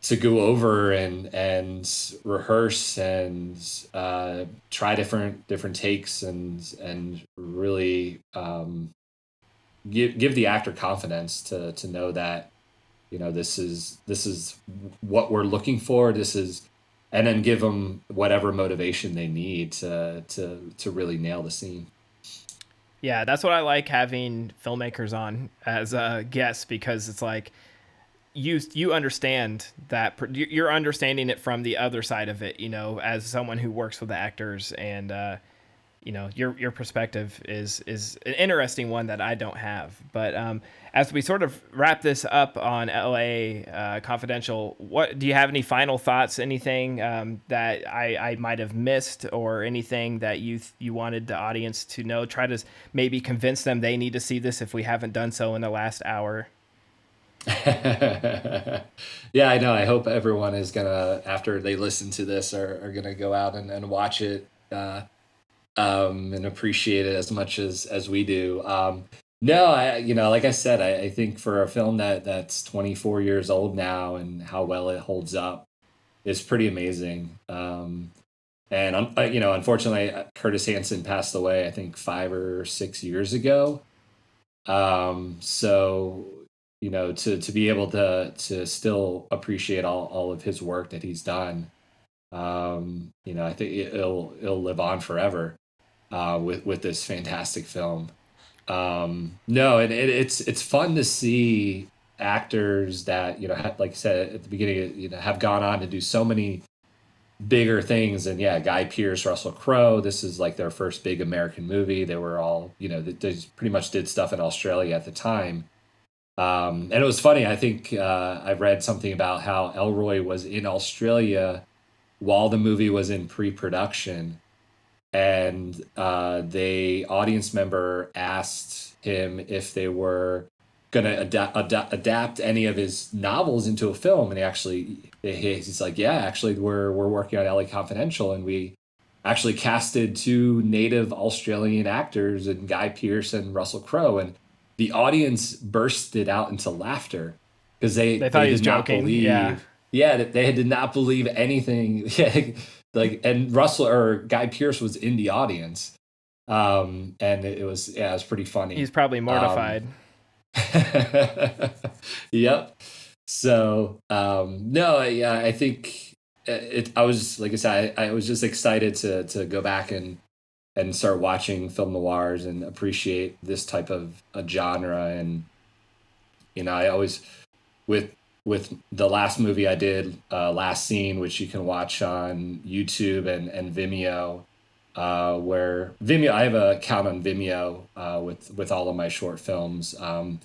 Speaker 2: to go over and and rehearse and uh, try different different takes and and really um, give give the actor confidence to to know that you know this is this is what we're looking for. This is and then give them whatever motivation they need to to to really nail the scene.
Speaker 1: Yeah, that's what I like having filmmakers on as a guest because it's like you you understand that you're understanding it from the other side of it you know as someone who works with the actors and uh, you know your your perspective is is an interesting one that I don't have. But um, as we sort of wrap this up on LA uh, confidential what do you have any final thoughts anything um, that I, I might have missed or anything that you you wanted the audience to know? Try to maybe convince them they need to see this if we haven't done so in the last hour
Speaker 2: yeah, I know. I hope everyone is gonna after they listen to this are, are gonna go out and, and watch it uh, um, and appreciate it as much as as we do. Um, no, I you know, like I said, I, I think for a film that that's 24 years old now and how well it holds up is pretty amazing. Um, and I'm, you know, unfortunately, Curtis Hanson passed away. I think five or six years ago. Um, so you know to to be able to to still appreciate all all of his work that he's done um you know i think it'll it'll live on forever uh with with this fantastic film um no and it, it's it's fun to see actors that you know like i said at the beginning you know have gone on to do so many bigger things. And yeah, Guy Pearce, Russell Crowe. This is like their first big American movie. They were all, you know, they pretty much did stuff in Australia at the time. Um, and it was funny. I think uh, I read something about how Ellroy was in Australia while the movie was in pre-production, and uh, the audience member asked him if they were going to adapt, adapt any of his novels into a film, and he actually he's like, yeah, actually, we're we're working on LA Confidential, and we actually casted two native Australian actors, and Guy Pearce and Russell Crowe, and the audience bursted out into laughter because they
Speaker 1: they thought
Speaker 2: they
Speaker 1: he was joking.
Speaker 2: Believe,
Speaker 1: yeah,
Speaker 2: yeah, they did not believe anything. Like and Russell or Guy Pearce was in the audience, um, and it, was yeah, it was pretty funny.
Speaker 1: He's probably um, mortified.
Speaker 2: Um, yep. So um, no, yeah, I think uh, it. I was like I said, I, I was just excited to to go back and and start watching film noirs and appreciate this type of a genre. And you know i always with with the last movie i did uh, last scene which you can watch on youtube and, and vimeo uh, where vimeo i have a account on vimeo uh, with with all of my short films. Um,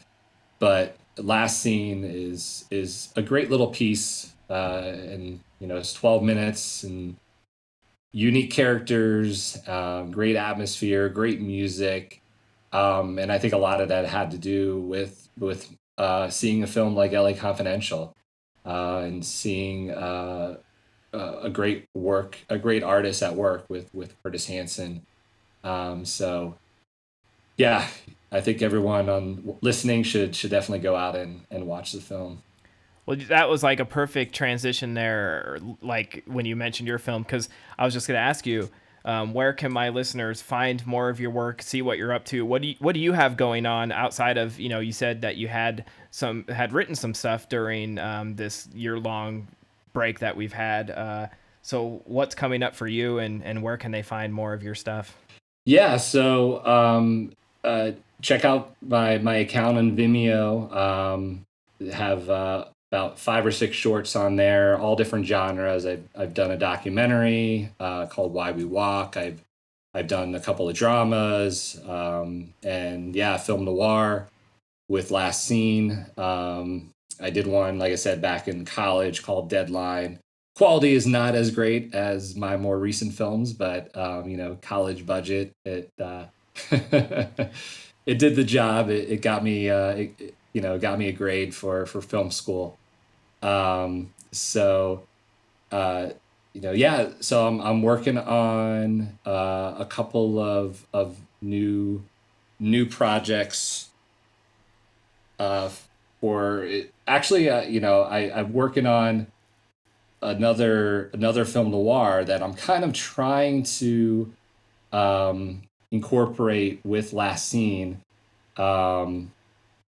Speaker 2: but last scene is is a great little piece uh, and you know it's 12 minutes and unique characters, um, great atmosphere, great music, um, and I think a lot of that had to do with with uh, seeing a film like L.A. Confidential uh, and seeing uh, a great work, a great artist at work with with Curtis Hanson. Um, so, yeah, I think everyone on listening should should definitely go out and, and watch the film.
Speaker 1: Well, that was like a perfect transition there, like when you mentioned your film, because I was just going to ask you, um, where can my listeners find more of your work, see what you're up to? What do you, what do you have going on outside of you know? You said that you had some had written some stuff during um, this year long break that we've had. Uh, so what's coming up for you, and and where can they find more of your stuff?
Speaker 2: Yeah, so um, uh, check out my my account on Vimeo. Um, have uh, about five or six shorts on there, all different genres. I've, I've done a documentary uh, called Why We Walk. I've I've done a couple of dramas, um, and yeah, film noir with Last Scene. Um, I did one, like I said, back in college called Deadline. Quality is not as great as my more recent films, but um, you know, college budget, it uh, it did the job. It, it got me, uh, it, you know, got me a grade for for film school. Um, so, uh, you know, yeah. So I'm I'm working on uh, a couple of of new new projects. Uh, for it. actually, uh, you know, I I'm working on another another film noir that I'm kind of trying to um, incorporate with Last Scene. Um,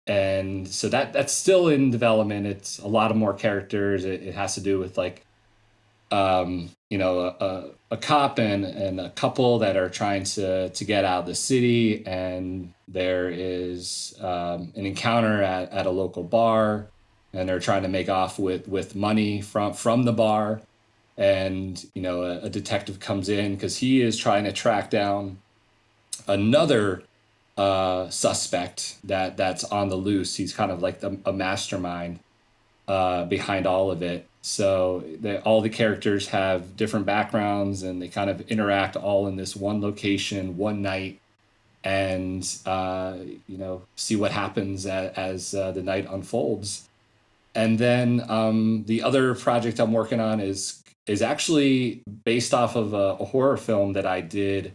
Speaker 2: and so that that's still in development. It's a lot of more characters. It, it has to do with like um you know a, a cop and and a couple that are trying to to get out of the city. And there is um, an encounter at, at a local bar and they're trying to make off with with money from from the bar. And you know a, a detective comes in because he is trying to track down another uh, suspect that that's on the loose. He's kind of like the, a mastermind uh, behind all of it. So they, all the characters have different backgrounds and they kind of interact all in this one location, one night, and uh, you know see what happens as, as uh, the night unfolds. And then um, the other project I'm working on is is actually based off of a, a horror film that I did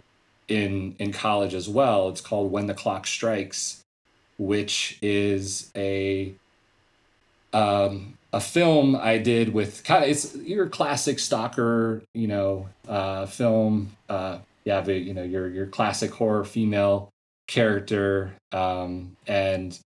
Speaker 2: in in college as well. It's called When the Clock Strikes, which is a um, a film I did with kind of it's your classic stalker, you know, uh, film. Uh, yeah, but, you know your your classic horror female character, um, and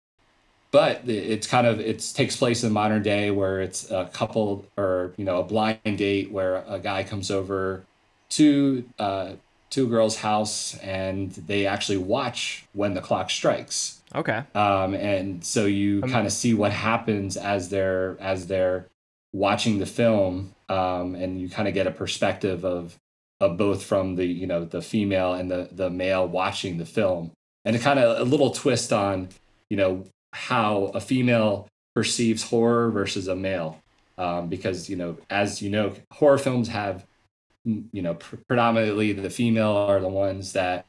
Speaker 2: but it's kind of it takes place in modern day where it's a couple or you know a blind date where a guy comes over to uh, to a girl's house and they actually watch when the clock strikes.
Speaker 1: Okay.
Speaker 2: Um, and so you kind of see what happens as they're as they're watching the film. um, and you kind of get a perspective of of both from the you know the female and the the male watching the film, and a kind of a little twist on you know how a female perceives horror versus a male, um, because you know as you know horror films have you know pr- predominantly the female are the ones that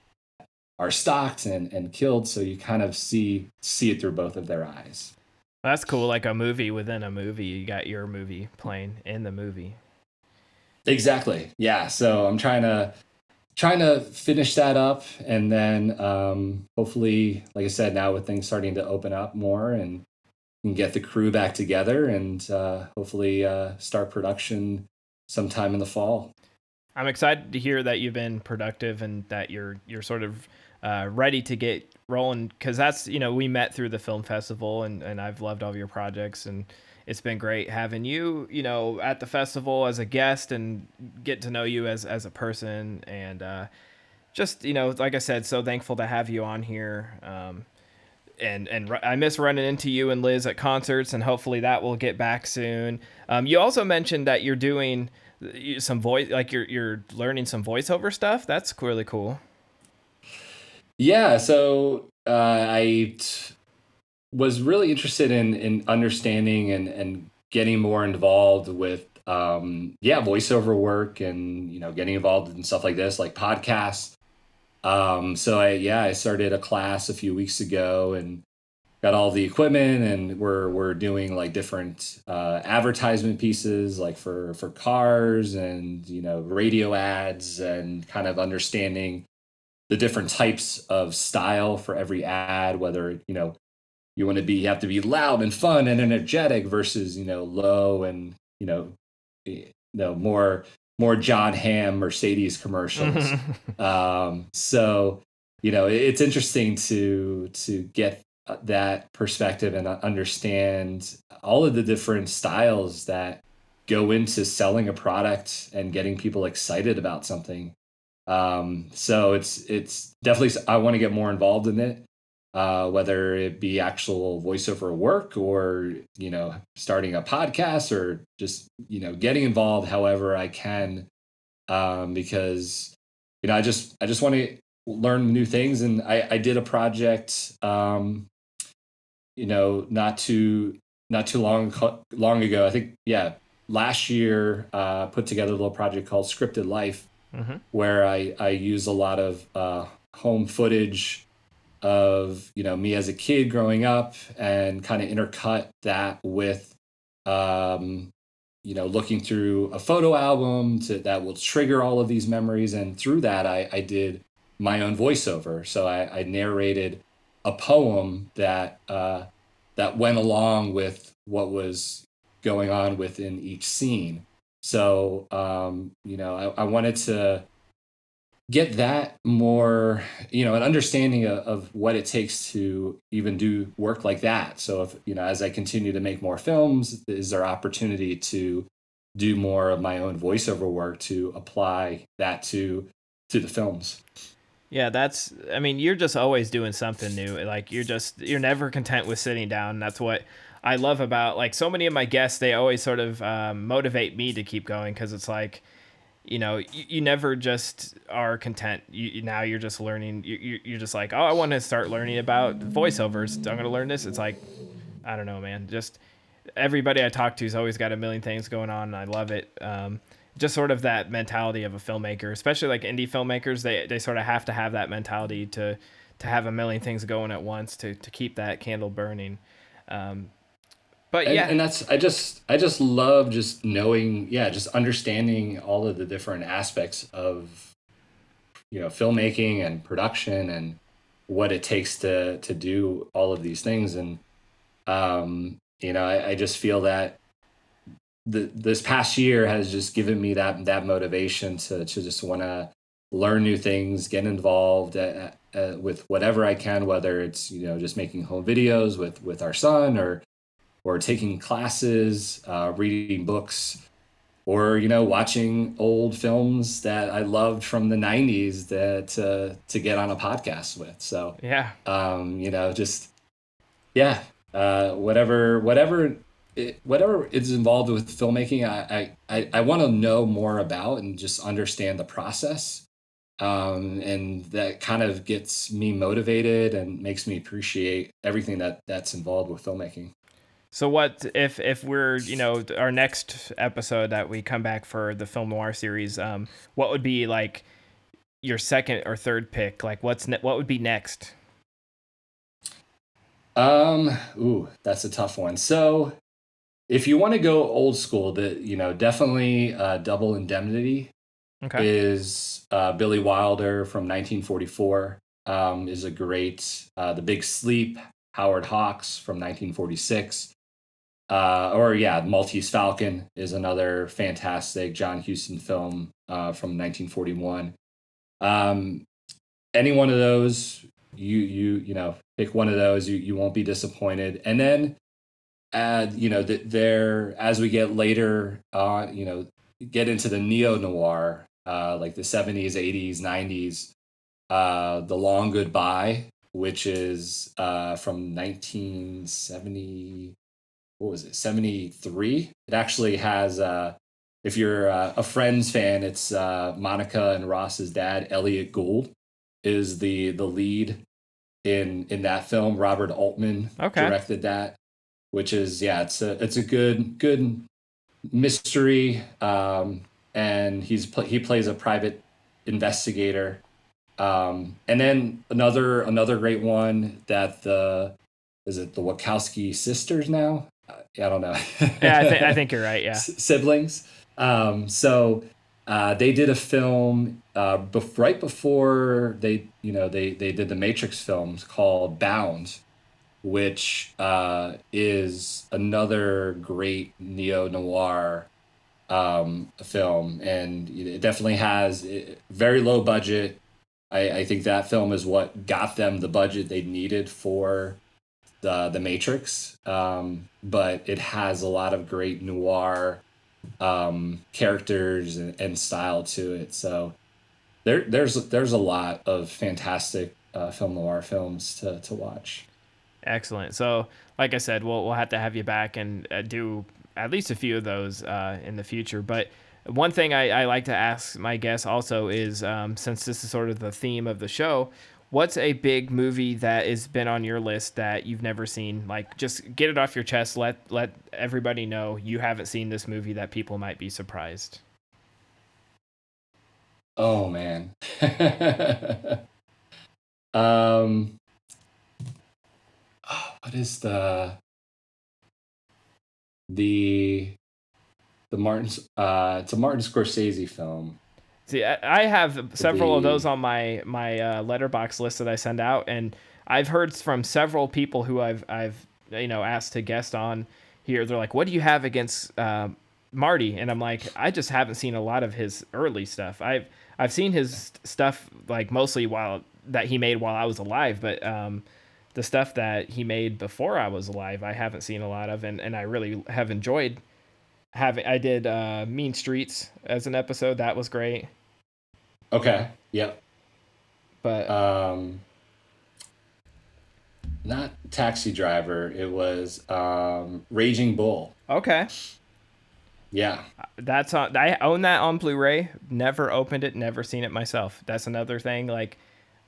Speaker 2: are stalked and, and killed so you kind of see see it through both of their eyes.
Speaker 1: That's cool like a movie within a movie you got your movie playing in the movie.
Speaker 2: Exactly yeah so i'm trying to trying to finish that up and then um, hopefully like i said now with things starting to open up more and, and get the crew back together and uh, hopefully uh, start production sometime in the fall
Speaker 1: i'm excited to hear that you've been productive and that you're you're sort of uh, ready to get rolling because that's you know we met through the film festival and, and I've loved all your projects and it's been great having you you know at the festival as a guest and get to know you as as a person and uh, just you know like I said so thankful to have you on here um, and and I miss running into you and Liz at concerts and hopefully that will get back soon. Um, you also mentioned that you're doing some voice like you're you're learning some voiceover stuff. That's really cool.
Speaker 2: Yeah, so uh, I t- was really interested in in understanding and and getting more involved with um, yeah voiceover work and you know getting involved in stuff like this like podcasts. Um, so I yeah I started a class a few weeks ago and got all the equipment and we're we're doing like different uh, advertisement pieces like for for cars and you know radio ads and kind of understanding the different types of style for every ad, whether, you know, you want to be, you have to be loud and fun and energetic versus, you know, low and, you know, you know, more, more Jon Hamm Mercedes commercials. um, so, you know, it's interesting to, to get that perspective and understand all of the different styles that go into selling a product and getting people excited about something. Um, so it's it's definitely I want to get more involved in it, uh, whether it be actual voiceover work or you know starting a podcast or just you know getting involved however I can, um, because you know I just I just want to learn new things and I, I did a project um, you know not too not too long long ago I think yeah last year uh, put together a little project called Scripted Life mm-hmm. where I, I use a lot of uh, home footage of you know me as a kid growing up and kind of intercut that with um, you know looking through a photo album to, that will trigger all of these memories and through that I, I did my own voiceover so I, I narrated a poem that uh, that went along with what was going on within each scene so, um, you know, I, I, wanted to get that more, you know, an understanding of, of, what it takes to even do work like that. So, if, you know, as I continue to make more films, is there opportunity to do more of my own voiceover work to apply that to to the films?
Speaker 1: Yeah, that's I mean, you're just always doing something new. Like you're just you're never content with sitting down. That's what I love about like so many of my guests. They always sort of um, motivate me to keep going because it's like, you know, you, you never just are content. You now you're just learning. You, you're just like, oh, I want to start learning about voiceovers. I'm gonna learn this. It's like, I don't know, man. Just everybody I talk to has always got a million things going on. And I love it. Um, just sort of that mentality of a filmmaker, especially like indie filmmakers. They they sort of have to have that mentality to to have a million things going at once to to keep that candle burning. Um, but
Speaker 2: and,
Speaker 1: yeah
Speaker 2: and that's i just i just love just knowing yeah just understanding all of the different aspects of you know filmmaking and production and what it takes to to do all of these things and um you know i, I just feel that the this past year has just given me that that motivation to to just want to learn new things get involved at, at, with whatever i can whether it's you know just making home videos with with our son or or taking classes, uh, reading books, or you know watching old films that I loved from the '90s that uh, to get on a podcast with. So
Speaker 1: yeah,
Speaker 2: um, you know, just yeah, uh, whatever whatever it, whatever is involved with filmmaking, I I, I want to know more about and just understand the process. Um, and that kind of gets me motivated and makes me appreciate everything that that's involved with filmmaking.
Speaker 1: So what if if we're you know our next episode that we come back for the film noir series? Um, what would be like your second or third pick? Like what's ne- what would be next?
Speaker 2: Um, ooh, that's a tough one. So if you want to go old school, that you know definitely uh, Double Indemnity okay. is uh, Billy Wilder from 1944. Um, is a great uh, The Big Sleep, Howard Hawks from 1946. Uh, or yeah, Maltese Falcon is another fantastic John Huston film uh, from 1941. Um, any one of those, you you you know, pick one of those, you you won't be disappointed. And then, add you know that there as we get later, uh, you know, get into the neo noir, uh, like the 70s, 80s, 90s, uh, the Long Goodbye, which is uh, from 1970 what was it 73 it actually has uh if you're uh, a friends fan it's uh monica and ross's dad elliott gould is the the lead in in that film. Robert altman okay. directed that which is yeah it's a it's a good good mystery um and he's he plays a private investigator um and then another another great one that the is it the Wachowski sisters now I don't know.
Speaker 1: yeah, I, th- I, think you're right. Yeah, S-
Speaker 2: siblings. Um, so uh, they did a film uh, bef- right before they, you know, they they did the Matrix films called Bound, which uh, is another great neo noir um, film, and it definitely has very low budget. I, I think that film is what got them the budget they needed for the the Matrix, um, but it has a lot of great noir um, characters and, and, style to it. So there there's there's a lot of fantastic uh, film noir films to to watch.
Speaker 1: Excellent. So like I said, we'll we'll have to have you back and uh, do at least a few of those uh, in the future, but. One thing I, I, like to ask my guests also is um, since this is sort of the theme of the show, what's a big movie that has been on your list that you've never seen? Like, just get it off your chest. Let let everybody know you haven't seen this movie that people might be surprised.
Speaker 2: Oh man. um. What is the the the Martin? Uh, it's a Martin Scorsese film.
Speaker 1: See, I have several of those on my my uh, Letterboxd list that I send out, and I've heard from several people who I've I've you know asked to guest on here. They're like, "What do you have against uh, Marty?" And I'm like, I just haven't seen a lot of his early stuff. I've I've seen his stuff like mostly while that he made while I was alive, but um, the stuff that he made before I was alive, I haven't seen a lot of, and, and I really have enjoyed having. I did uh, Mean Streets as an episode. That was great.
Speaker 2: Okay. Yep.
Speaker 1: But
Speaker 2: um not Taxi Driver, it was um Raging Bull.
Speaker 1: Okay.
Speaker 2: Yeah.
Speaker 1: That's on I own that on Blu-ray. Never opened it, never seen it myself. That's another thing like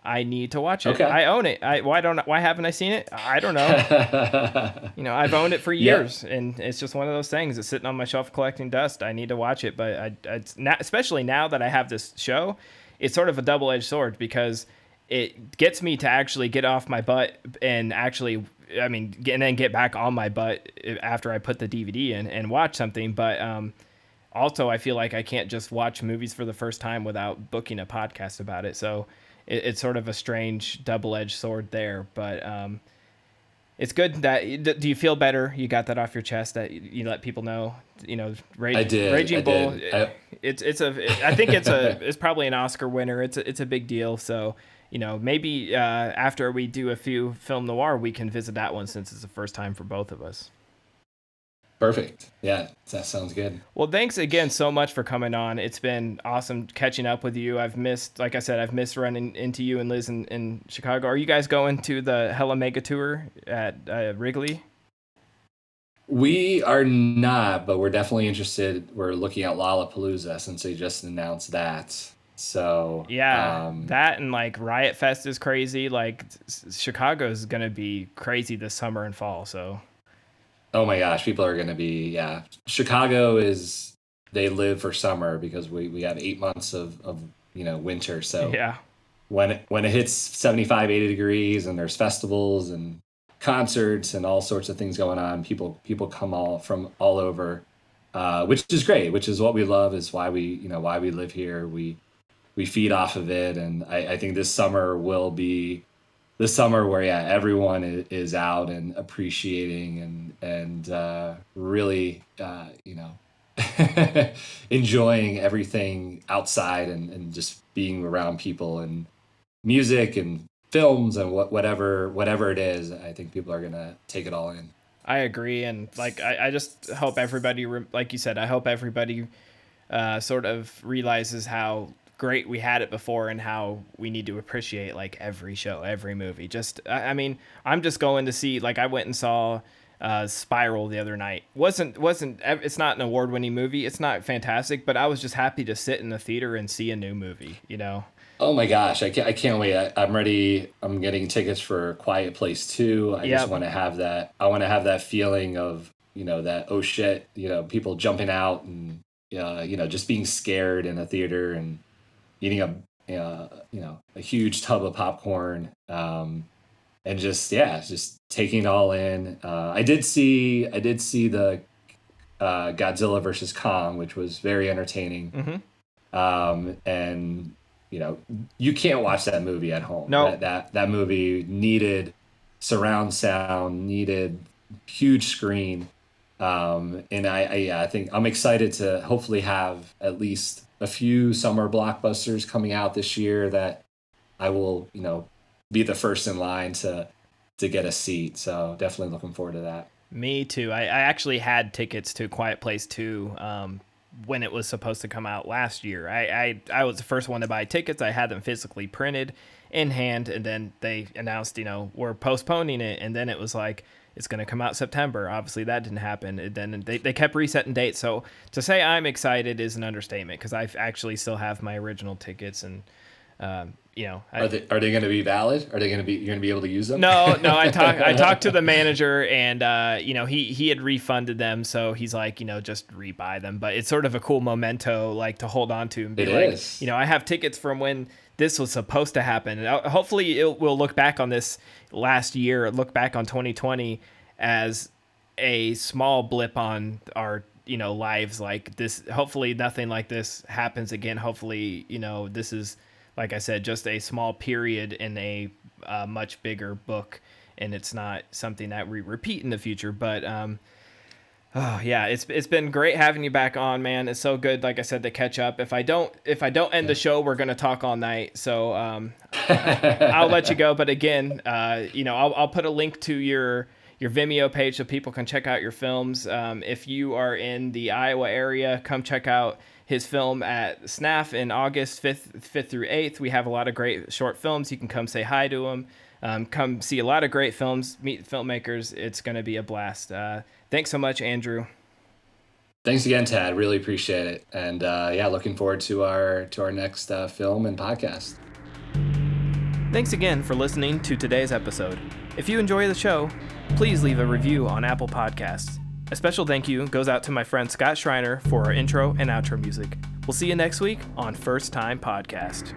Speaker 1: I need to watch it. Okay. I own it. I why don't why haven't I seen it? I don't know. you know, I've owned it for years, yep. and it's just one of those things. It's sitting on my shelf collecting dust. I need to watch it, but I, it's not, especially now that I have this show, it's sort of a double edged sword because it gets me to actually get off my butt and actually I mean, and then get back on my butt after I put the DVD in and watch something. But um, also, I feel like I can't just watch movies for the first time without booking a podcast about it. So it, it's sort of a strange double edged sword there. But um, it's good that do you feel better? You got that off your chest that you let people know. You know,
Speaker 2: Rage, I did.
Speaker 1: Raging
Speaker 2: I
Speaker 1: Bull.
Speaker 2: Did. I,
Speaker 1: it's it's a. I think it's a. it's probably an Oscar winner. It's a, it's a big deal. So you know, maybe uh, after we do a few film noir, we can visit that one since it's the first time for both of us.
Speaker 2: Perfect. Yeah, that sounds good.
Speaker 1: Well, thanks again so much for coming on. It's been awesome catching up with you. I've missed, like I said, I've missed running into you and Liz in, in Chicago. Are you guys going to the Hella Mega Tour at uh, Wrigley?
Speaker 2: We are not, but we're definitely interested. We're looking at Lollapalooza since they just announced that. So
Speaker 1: yeah,
Speaker 2: um,
Speaker 1: that and like Riot Fest is crazy. Like Chicago is gonna be crazy this summer and fall. So
Speaker 2: oh my gosh, people are gonna be yeah. Chicago is they live for summer because we we have eight months of of you know winter. So
Speaker 1: yeah,
Speaker 2: when it, when it hits 75, 80 degrees and there's festivals and concerts and all sorts of things going on, people people come all from all over. Uh, which is great, which is what we love, is why we, you know, why we live here. We we feed off of it. And I, I think this summer will be the summer where yeah everyone is, out and appreciating and and uh, really uh, you know enjoying everything outside and, and just being around people and music and films and what, whatever whatever it is i think people are gonna take it all in.
Speaker 1: I agree and like i, I just hope everybody like you said i hope everybody uh, sort of realizes how great we had it before and how we need to appreciate like every show, every movie. Just I, I mean, I'm just going to see like I went and saw uh, Spiral the other night. wasn't wasn't It's not an award winning movie. It's not fantastic, but I was just happy to sit in the theater and see a new movie. You know.
Speaker 2: Oh my gosh, I can't, I can't wait. I, am ready. I'm getting tickets for Quiet Place 2. I yep. just want to have that. I want to have that feeling of, you know, that, oh shit, you know, people jumping out and, uh, you know, just being scared in a theater and, eating a uh, you know a huge tub of popcorn um, and just yeah just taking it all in. Uh, i did see i did see the uh, godzilla versus kong which was very entertaining.
Speaker 1: Mm-hmm.
Speaker 2: um, and you know you can't watch that movie at home.
Speaker 1: No.
Speaker 2: That, that that movie needed surround sound needed huge screen. Um, and I, I yeah, I think I'm excited to hopefully have at least a few summer blockbusters coming out this year that I will, you know, be the first in line to to get a seat. So definitely looking forward to that.
Speaker 1: Me too. I, I actually had tickets to Quiet Place 2 um, when it was supposed to come out last year. I, I, I was the first one to buy tickets. I had them physically printed in hand, and then they announced, you know, we're postponing it. And then it was like, it's going to come out September. Obviously, that didn't happen. And then they, they kept resetting dates. So to say I'm excited is an understatement because I actually still have my original tickets and. Um, you know,
Speaker 2: I, are they are they going to be valid? Are they going to be you're going to be able to use them?
Speaker 1: No, no. I talked I talked to the manager, and uh, you know he he had refunded them, so he's like, you know, just rebuy them. But it's sort of a cool memento, like to hold on to and be
Speaker 2: it
Speaker 1: like,
Speaker 2: is.
Speaker 1: you know, I have tickets from when this was supposed to happen. Uh, hopefully, it, we'll look back on this last year, look back on 2020 as a small blip on our you know lives like this. Hopefully nothing like this happens again. Hopefully you know this is like i said just a small period in a uh, much bigger book and it's not something that we repeat in the future. But um Oh yeah, it's it's been great having you back on, man. It's so good, like I said, to catch up. If I don't if I don't end the show, we're gonna talk all night. So um, I'll let you go. But again, uh, you know, I'll I'll put a link to your your Vimeo page so people can check out your films. Um, if you are in the Iowa area, come check out his film at SNAF in August 5th, 5th through 8th. We have a lot of great short films. You can come say hi to him. Um, come see a lot of great films, meet filmmakers. It's going to be a blast. Uh, thanks so much, Andrew.
Speaker 2: Thanks again, Tad. Really appreciate it. And uh, yeah, looking forward to our to our next uh, film and podcast.
Speaker 1: Thanks again for listening to today's episode. If you enjoy the show, please leave a review on Apple Podcasts. A special thank you goes out to my friend Scott Schreiner for our intro and outro music. We'll see you next week on First Time Podcast.